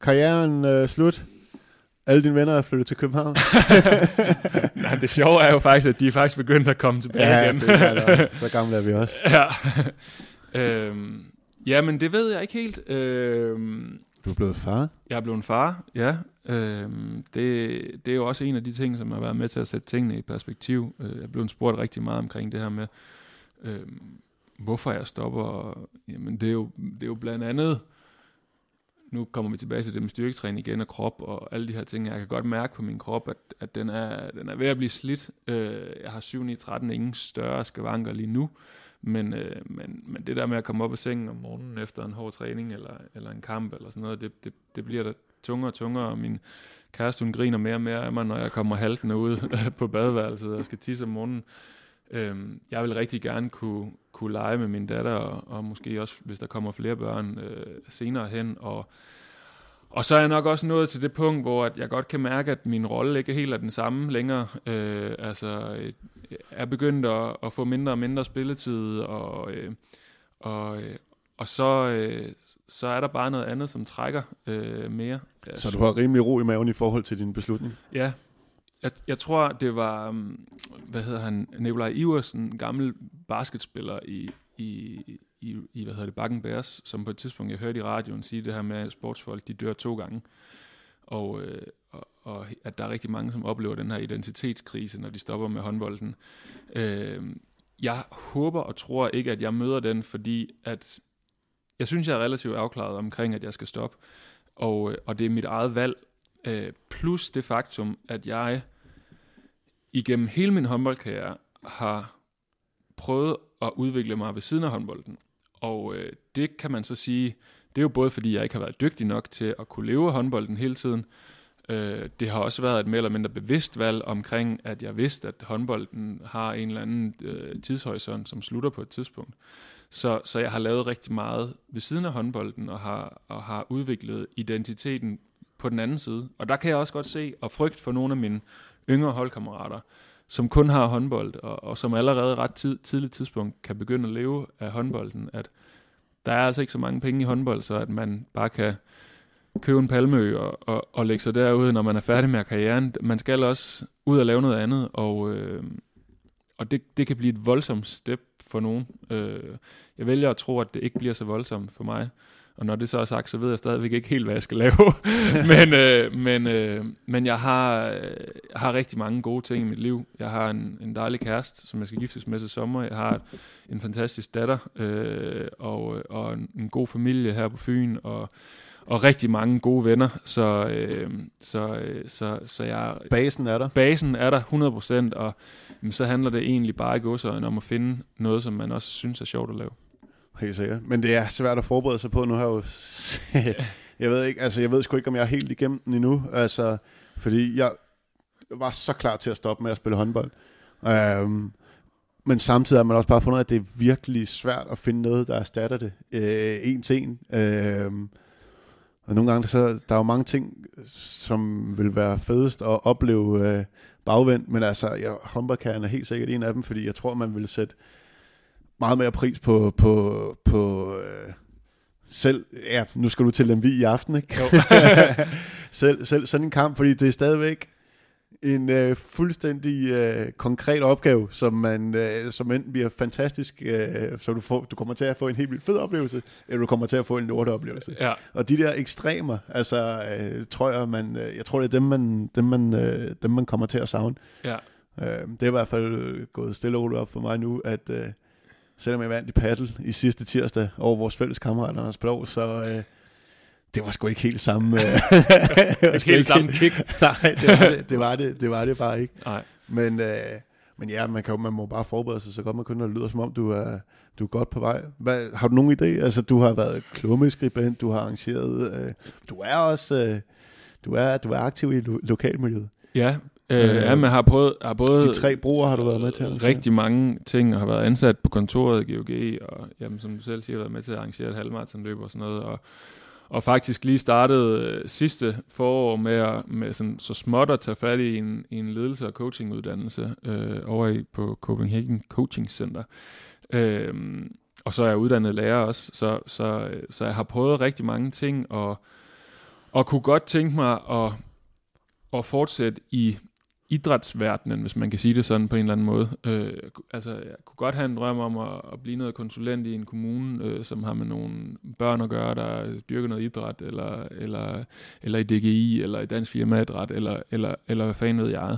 Karrieren øh, slut? Alle dine venner er flyttet til København? Nej, det sjove er jo faktisk, at de er faktisk begyndt at komme tilbage ja, igen. det er Så gamle er vi også. ja. øhm, ja, men det ved jeg ikke helt. Øhm, du er blevet far? Jeg er blevet far, ja. Øhm, det, det er jo også en af de ting, som har været med til at sætte tingene i perspektiv. Øh, jeg er blevet spurgt rigtig meget omkring det her med, øhm, hvorfor jeg stopper. Jamen, det er jo, det er jo blandt andet nu kommer vi tilbage til det med styrketræning igen og krop og alle de her ting. Jeg kan godt mærke på min krop, at, at den, er, den er ved at blive slidt. Øh, jeg har 7 9 13 ingen større skavanker lige nu, men, øh, men, men det der med at komme op af sengen om morgenen efter en hård træning eller, eller en kamp eller sådan noget, det, det, det bliver da tungere og tungere, og min kæreste hun griner mere og mere af mig, når jeg kommer haltende ud på badeværelset og skal tisse om morgenen. Øhm, jeg vil rigtig gerne kunne, kunne lege med min datter, og, og måske også, hvis der kommer flere børn øh, senere hen. Og, og så er jeg nok også nået til det punkt, hvor at jeg godt kan mærke, at min rolle ikke helt er den samme længere. Øh, altså, jeg er begyndt at, at få mindre og mindre spilletid, og, øh, og, øh, og så, øh, så er der bare noget andet, som trækker øh, mere. Så du har rimelig ro i maven i forhold til din beslutning? Ja, jeg, jeg tror, det var, øhm, hvad hedder han, Nikolaj Iversen, gammel basketspiller i, i, i, i hvad hedder det, Bakken Bears, som på et tidspunkt, jeg hørte i radioen sige det her med, at sportsfolk, de dør to gange. Og, øh, og, og at der er rigtig mange, som oplever den her identitetskrise, når de stopper med håndbolden. Øh, jeg håber og tror ikke, at jeg møder den, fordi at jeg synes, jeg er relativt afklaret omkring, at jeg skal stoppe. Og, øh, og det er mit eget valg, øh, plus det faktum, at jeg igennem hele min håndboldkarriere har prøvet at udvikle mig ved siden af håndbolden. Og øh, det kan man så sige, det er jo både fordi, jeg ikke har været dygtig nok til at kunne leve af håndbolden hele tiden. Øh, det har også været et mere eller mindre bevidst valg omkring, at jeg vidste, at håndbolden har en eller anden øh, tidshorisont, som slutter på et tidspunkt. Så, så jeg har lavet rigtig meget ved siden af håndbolden, og har, og har udviklet identiteten på den anden side. Og der kan jeg også godt se og frygt for nogle af mine yngre holdkammerater, som kun har håndbold, og, og som allerede ret tid, tidligt tidspunkt kan begynde at leve af håndbolden, at der er altså ikke så mange penge i håndbold, så at man bare kan købe en palmø og, og, og lægge sig derude, når man er færdig med karrieren. Man skal også ud og lave noget andet, og, øh, og det, det kan blive et voldsomt step for nogen. Øh, jeg vælger at tro, at det ikke bliver så voldsomt for mig, og når det så er sagt, så ved jeg stadigvæk ikke helt, hvad jeg skal lave. men øh, men, øh, men jeg har, øh, har rigtig mange gode ting i mit liv. Jeg har en, en dejlig kæreste, som jeg skal giftes med til sommer. Jeg har en fantastisk datter, øh, og, og en, en god familie her på Fyn, og og rigtig mange gode venner, så, øh, så, øh, så, så jeg... Basen er der? Basen er der 100%, og jamen, så handler det egentlig bare i godsøjne om at finde noget, som man også synes er sjovt at lave. Helt sikkert. Men det er svært at forberede sig på. Nu har jeg jo... jeg ved ikke, altså jeg ved sgu ikke, om jeg er helt igennem den endnu. Altså, fordi jeg var så klar til at stoppe med at spille håndbold. Øhm, men samtidig har man også bare fundet, at det er virkelig svært at finde noget, der erstatter det øh, en til en. Øh, og nogle gange, så, der er jo mange ting, som vil være fedest at opleve øh, bagvendt, men altså, jeg, håndboldkæren er helt sikkert en af dem, fordi jeg tror, man vil sætte meget mere pris på, på, på øh, selv, ja, nu skal du til Lemvi i aften, ikke? selv, selv sådan en kamp, fordi det er stadigvæk en øh, fuldstændig øh, konkret opgave, som man øh, som enten bliver fantastisk, øh, så du, får, du kommer til at få en helt vildt fed oplevelse, eller du kommer til at få en lorte oplevelse. Ja. Og de der ekstremer, altså øh, tror jeg, man, øh, jeg tror det er dem man, dem man, øh, dem man kommer til at savne. Ja. Øh, det er i hvert fald gået stille og roligt op for mig nu, at øh, selvom jeg vandt i paddle i sidste tirsdag over vores fælles kammerat Anders Blå, så øh, det var sgu ikke helt samme... Øh, ikke helt samme kick. Nej, det var det, det var det, det var det bare ikke. Nej. Men, øh, men ja, man, kan, man må bare forberede sig så godt man kun, når det lyder som om, du er, du er godt på vej. Hvad, har du nogen idé? Altså, du har været klummeskribent, du har arrangeret... Øh, du er også... Øh, du er, du er aktiv i lo- lokalmiljøet. Ja, øh, øh, ja, man har prøvet... Har både de tre broer har du været med til Rigtig mange ting, og har været ansat på kontoret i GOG, og jamen, som du selv siger, har været med til at arrangere et halvmarathonløb og sådan noget, og og faktisk lige startede øh, sidste forår med, at, med sådan, så småt at tage fat i en, en ledelse- og coachinguddannelse øh, over i, på Copenhagen Coaching Center. Øh, og så er jeg uddannet lærer også, så, så, så jeg har prøvet rigtig mange ting, og, og kunne godt tænke mig at, at fortsætte i idrætsverdenen, hvis man kan sige det sådan på en eller anden måde. Øh, altså, jeg kunne godt have en drøm om at, at blive noget konsulent i en kommune, øh, som har med nogle børn at gøre, der dyrker noget idræt, eller, eller, eller i DGI, eller i Dansk Firmaidræt, eller, eller, eller hvad fanden ved jeg.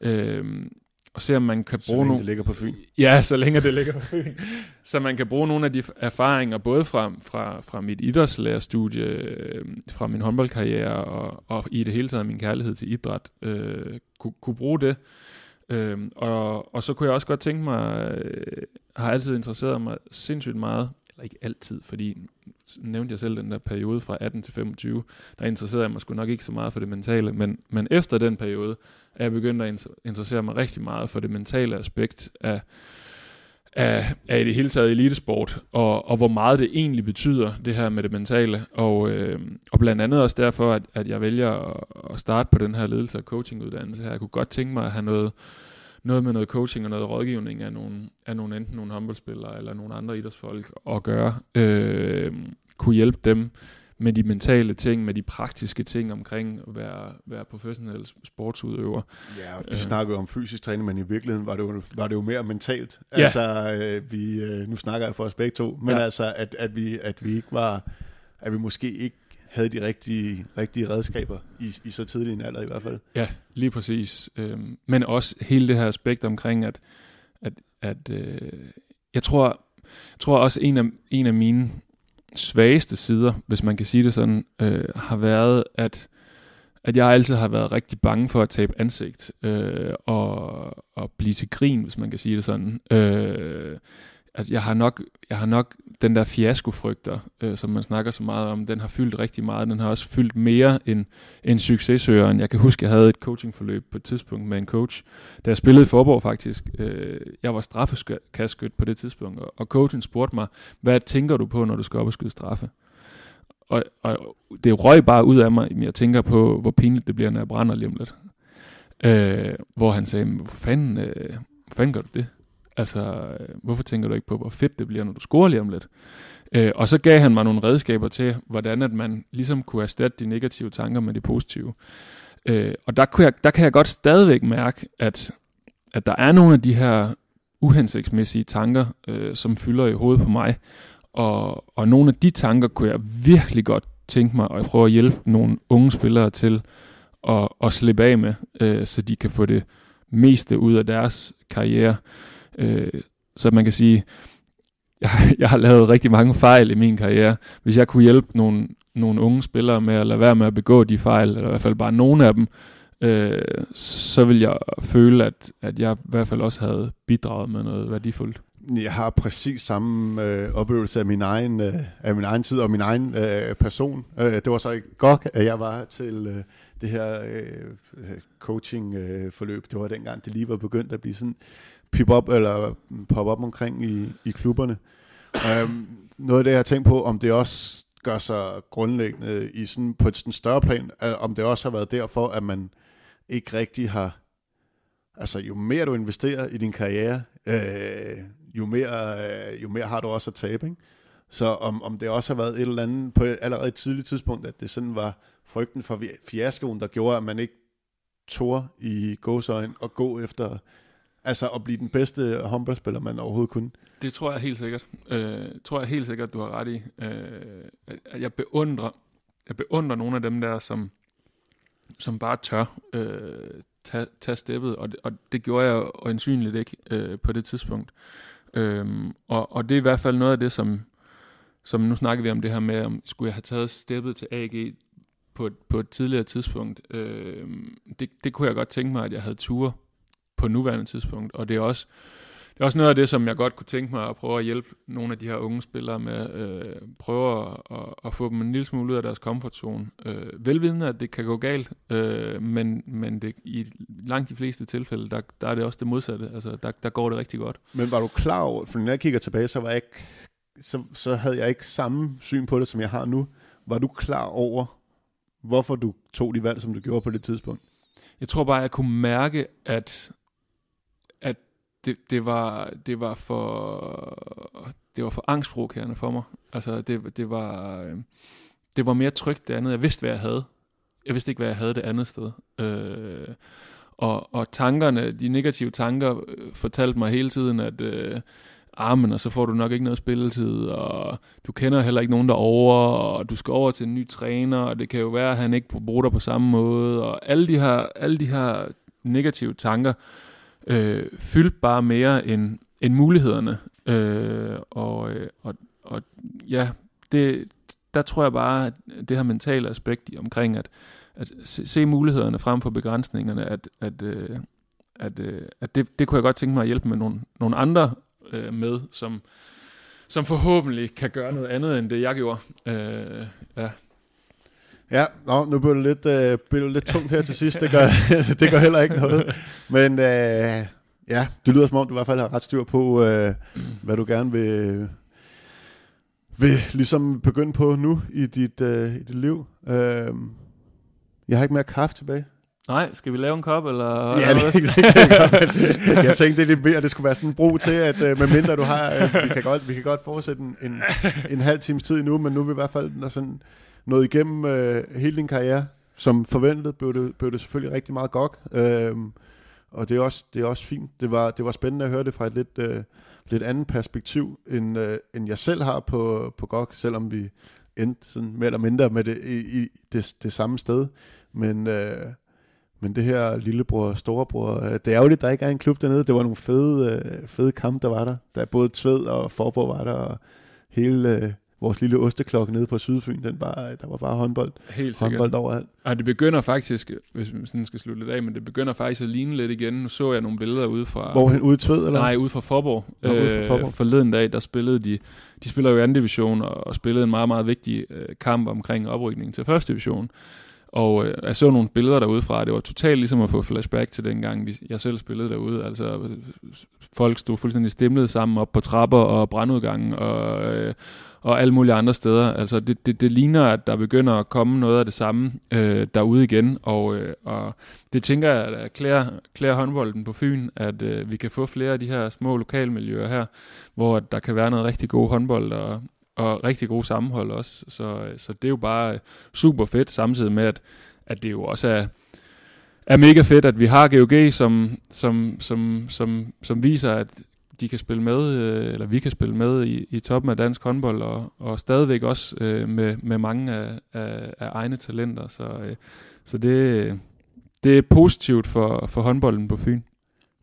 Øh, og se om man kan bruge nogle... det ligger på Fyn. Ja, så længe det ligger på Fyn. så man kan bruge nogle af de erfaringer, både fra, fra, fra mit idrætslærerstudie, øh, fra min håndboldkarriere, og, og i det hele taget min kærlighed til idræt, øh, kunne, kunne bruge det. Øh, og, og så kunne jeg også godt tænke mig, øh, har altid interesseret mig sindssygt meget, ikke altid, fordi nævnte jeg selv den der periode fra 18 til 25, der interesserede jeg mig sgu nok ikke så meget for det mentale, men, men efter den periode er jeg begyndt at interessere mig rigtig meget for det mentale aspekt af, af, af i det hele taget elitesport, og, og hvor meget det egentlig betyder, det her med det mentale. Og, øh, og blandt andet også derfor, at, at jeg vælger at, at starte på den her ledelse- og coachinguddannelse her. Jeg kunne godt tænke mig at have noget, noget med noget coaching og noget rådgivning af nogle, af nogle enten nogle håndboldspillere eller nogle andre idrætsfolk at gøre. Øh, kunne hjælpe dem med de mentale ting, med de praktiske ting omkring at være, være professionel sportsudøver. Ja, vi øh. snakkede om fysisk træning, men i virkeligheden var det jo, var det jo mere mentalt. Ja. Altså, øh, vi, øh, nu snakker jeg for os begge to, men ja. altså, at, at, vi, at vi ikke var, at vi måske ikke havde de rigtige, rigtige redskaber i, i så tidlig en alder i hvert fald. Ja, lige præcis. Øhm, men også hele det her aspekt omkring, at, at, at øh, jeg tror, jeg tror også en af, en af mine svageste sider, hvis man kan sige det sådan, øh, har været, at, at jeg altid har været rigtig bange for at tabe ansigt øh, og, og blive til grin, hvis man kan sige det sådan. Øh, at jeg har nok, jeg har nok den der fiaskofrygter, øh, som man snakker så meget om, den har fyldt rigtig meget. Den har også fyldt mere end, end succesøren. Jeg kan huske, jeg havde et coachingforløb på et tidspunkt med en coach, da jeg spillede i Forborg faktisk. Øh, jeg var straffekastskyt på det tidspunkt, og, og coachen spurgte mig, hvad tænker du på, når du skal op og skyde straffe? Og, og det røg bare ud af mig, jeg tænker på, hvor pinligt det bliver, når jeg brænder lige om lidt. Øh, hvor han sagde, hvor fanden, øh, hvor fanden gør du det? Altså, hvorfor tænker du ikke på, hvor fedt det bliver, når du scorer lige om lidt? Øh, og så gav han mig nogle redskaber til, hvordan at man ligesom kunne erstatte de negative tanker med de positive. Øh, og der, kunne jeg, der kan jeg godt stadigvæk mærke, at, at der er nogle af de her uhensigtsmæssige tanker, øh, som fylder i hovedet på mig. Og, og nogle af de tanker kunne jeg virkelig godt tænke mig at prøve at hjælpe nogle unge spillere til at, at slippe af med, øh, så de kan få det meste ud af deres karriere. Øh, så man kan sige, jeg, jeg har lavet rigtig mange fejl i min karriere. Hvis jeg kunne hjælpe nogle, nogle unge spillere med at lade være med at begå de fejl, eller i hvert fald bare nogle af dem, øh, så vil jeg føle, at, at jeg i hvert fald også havde bidraget med noget værdifuldt. Jeg har præcis samme øh, oplevelse af min egen, øh, af min egen tid og min egen øh, person. Øh, det var så ikke godt, at jeg var til øh, det her øh, coaching-forløb. Øh, det var dengang, det lige var begyndt at blive sådan pop op eller pop op omkring i, i klubberne. øhm, noget af det, jeg har tænkt på, om det også gør sig grundlæggende i sådan, på et sådan større plan, om det også har været derfor, at man ikke rigtig har, altså jo mere du investerer i din karriere, øh, jo, mere, øh, jo mere har du også at tabe, ikke? Så om, om det også har været et eller andet på et allerede et tidligt tidspunkt, at det sådan var frygten for fiaskoen, der gjorde, at man ikke tog i gåsøjen og gå efter Altså at blive den bedste håndboldspiller, man overhovedet kunne. Det tror jeg helt sikkert. Øh, tror jeg helt sikkert, du har ret i. Øh, jeg beundrer, jeg beundrer nogle af dem der, som, som bare tør øh, tage, tage steppet, og det, og det gjorde jeg øjensynligt ikke øh, på det tidspunkt. Øh, og, og det er i hvert fald noget af det, som, som nu snakker vi om det her med, om skulle jeg have taget steppet til AG på, på et tidligere tidspunkt. Øh, det, det kunne jeg godt tænke mig, at jeg havde tur på nuværende tidspunkt. Og det er også, det er også noget af det, som jeg godt kunne tænke mig at prøve at hjælpe nogle af de her unge spillere med. Øh, prøve at, at, at få dem en lille smule ud af deres komfortzone. Øh, velvidende, at det kan gå galt, øh, men, men det, i langt de fleste tilfælde, der, der er det også det modsatte. Altså, der, der går det rigtig godt. Men var du klar over, for når jeg kigger tilbage, så, var jeg ikke, så, så havde jeg ikke samme syn på det, som jeg har nu. Var du klar over, hvorfor du tog de valg, som du gjorde på det tidspunkt? Jeg tror bare, jeg kunne mærke, at det, det, var, det var for det var for angstprovokerende for mig. Altså det, det var øh, det var mere trygt det andet. Jeg vidste hvad jeg havde. Jeg vidste ikke hvad jeg havde det andet sted. Øh, og, og tankerne, de negative tanker øh, fortalte mig hele tiden at øh, armen, og så altså, får du nok ikke noget spilletid, og du kender heller ikke nogen derovre, og du skal over til en ny træner, og det kan jo være, at han ikke bruger dig på samme måde, og alle de her, alle de her negative tanker, øh, Øh, fyldte bare mere end, end mulighederne. Øh, og, øh, og, og ja, det, der tror jeg bare, at det her mentale aspekt i omkring at, at se, se mulighederne frem for begrænsningerne, at, at, øh, at, øh, at det, det kunne jeg godt tænke mig at hjælpe med nogle, nogle andre øh, med, som, som forhåbentlig kan gøre noget andet end det, jeg gjorde. Øh, ja. Ja, nå, nu bliver det lidt, øh, bliver det lidt tungt her til sidst. Det gør, det gør heller ikke noget. Men øh, ja, det lyder som om, du i hvert fald har ret styr på, øh, hvad du gerne vil, vil ligesom begynde på nu i dit, øh, i dit liv. Øh, jeg har ikke mere kaffe tilbage. Nej, skal vi lave en kop, eller? Ja, det, det, det, jeg tænkte, det er lidt mere, det skulle være sådan en bro til, at uh, medmindre du har, uh, vi, kan godt, vi kan godt fortsætte en, en, en halv times tid nu, men nu er vi i hvert fald sådan nået igennem øh, hele din karriere. Som forventet blev det, blev det selvfølgelig rigtig meget godt. Øh, og det er, også, det er også fint. Det var, det var spændende at høre det fra et lidt, øh, lidt andet perspektiv, end, øh, end jeg selv har på, på GOG, selvom vi endte sådan mere eller mindre med det i, i det, det samme sted. Men, øh, men det her lillebror storebror, øh, det er jo lidt, der ikke er en klub dernede. Det var nogle fede, øh, fede kampe, der var der. Der både Tved og Forborg var der, og hele, øh, vores lille osteklokke nede på Sydfyn, den var, der var bare håndbold, Helt håndbold overalt. Og det begynder faktisk, hvis man sådan skal slutte lidt af, men det begynder faktisk at ligne lidt igen. Nu så jeg nogle billeder ude fra... Hvorhen? Ude i Tved, eller? Nej, ude fra Forborg. Nå, ude fra Forborg. Øh, forleden dag, der spillede de... De spiller jo i anden division, og, og spillede en meget, meget vigtig øh, kamp omkring oprykningen til første division. Og øh, jeg så nogle billeder derude fra, det var totalt ligesom at få flashback til dengang, jeg selv spillede derude. Altså, folk stod fuldstændig stemlet sammen op på trapper og brandudgangen, og, øh, og alle mulige andre steder. Altså det, det, det ligner, at der begynder at komme noget af det samme øh, derude igen, og, øh, og det tænker jeg, at klæder, klæder håndbolden på Fyn, at øh, vi kan få flere af de her små lokalmiljøer her, hvor der kan være noget rigtig god håndbold og, og rigtig god sammenhold også. Så, øh, så det er jo bare øh, super fedt, samtidig med, at, at det jo også er, er mega fedt, at vi har GOG, som, som, som, som, som viser, at de kan spille med, øh, eller vi kan spille med i, i toppen af dansk håndbold, og, og stadigvæk også øh, med, med mange af, af, af egne talenter. Så, øh, så det, det er positivt for, for håndbolden på Fyn.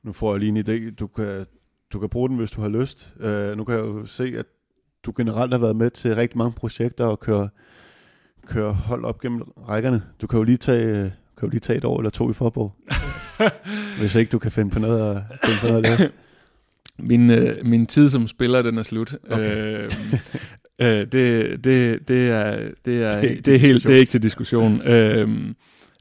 Nu får jeg lige en idé. Du kan, du kan bruge den, hvis du har lyst. Uh, nu kan jeg jo se, at du generelt har været med til rigtig mange projekter og køre, køre hold op gennem rækkerne. Du kan jo lige tage, kan jo lige tage et år eller to i Forborg. hvis ikke du kan finde på noget at, finde på noget at lave. Min, øh, min tid som spiller, den er slut. Okay. Øh, øh, det, det, det, er, det, er, det, er det, er helt, det er ikke til diskussion. øh,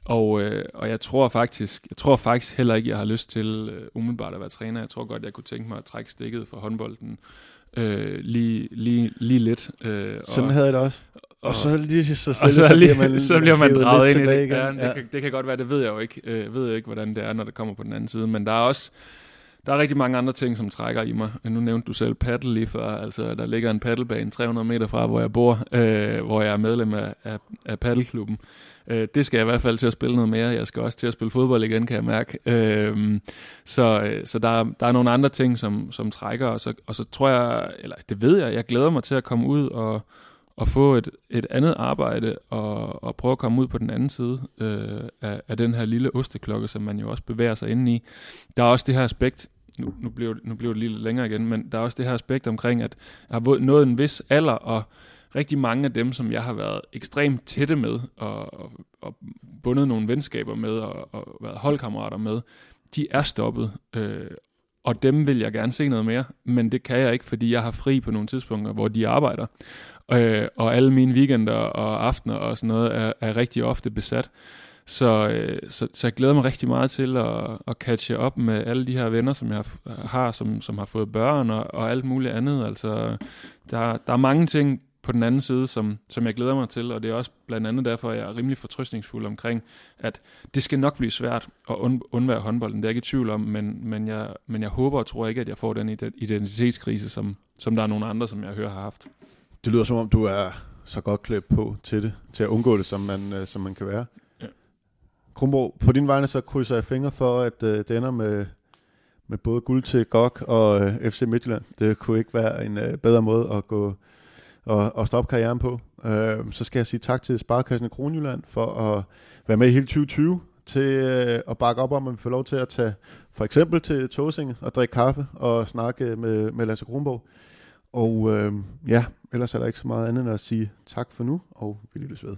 og, øh, og jeg tror faktisk, jeg tror faktisk heller ikke, jeg har lyst til øh, umiddelbart at være træner. Jeg tror godt, jeg kunne tænke mig at trække stikket for håndbolden øh, lige, lige, lige lidt. Øh, Sådan og, havde jeg det også. Og, og så lige så, stille, så, så, bliver man, så bliver man draget ind i det. Ja, det, Kan, det kan godt være, det ved jeg jo ikke. Øh, ved jeg ikke, hvordan det er, når det kommer på den anden side. Men der er også der er rigtig mange andre ting, som trækker i mig. Nu nævnte du selv paddle lige før. Altså, der ligger en paddlebane 300 meter fra, hvor jeg bor, øh, hvor jeg er medlem af, af, af paddelklubben. Øh, det skal jeg i hvert fald til at spille noget mere. Jeg skal også til at spille fodbold igen, kan jeg mærke. Øh, så øh, så der, der er nogle andre ting, som, som trækker, og så, og så tror jeg, eller det ved jeg, jeg glæder mig til at komme ud og, og få et, et andet arbejde og, og prøve at komme ud på den anden side øh, af, af den her lille osteklokke, som man jo også bevæger sig inde i. Der er også det her aspekt, nu, nu, bliver, nu bliver det lige lidt længere igen, men der er også det her aspekt omkring, at jeg har nået en vis alder, og rigtig mange af dem, som jeg har været ekstremt tætte med, og, og, og bundet nogle venskaber med, og, og været holdkammerater med, de er stoppet. Øh, og dem vil jeg gerne se noget mere, men det kan jeg ikke, fordi jeg har fri på nogle tidspunkter, hvor de arbejder. Øh, og alle mine weekender og aftener og sådan noget er, er rigtig ofte besat. Så, øh, så, så jeg glæder mig rigtig meget til at, at catche op med alle de her venner, som jeg har, som, som har fået børn og, og alt muligt andet. Altså, der, der er mange ting på den anden side, som, som jeg glæder mig til, og det er også blandt andet derfor, jeg er rimelig fortrystningsfuld omkring, at det skal nok blive svært at und, undvære håndbolden. Det er jeg ikke i tvivl om, men, men, jeg, men jeg håber og tror ikke, at jeg får den identitetskrise, som, som der er nogle andre, som jeg hører har haft. Det lyder som om, du er så godt klædt på til det, til at undgå det, som man, øh, som man kan være. Kronborg, på din vegne så krydser jeg fingre for, at øh, det ender med, med både guld til GOG og øh, FC Midtjylland. Det kunne ikke være en øh, bedre måde at gå og, og stoppe karrieren på. Øh, så skal jeg sige tak til Sparkassen i Kronjylland for at være med i hele 2020 til øh, at bakke op om, at vi får lov til at tage for eksempel til Tåsinge og drikke kaffe og snakke med, med Lasse Kronborg. Og øh, ja, ellers er der ikke så meget andet end at sige tak for nu, og vi lyttes ved.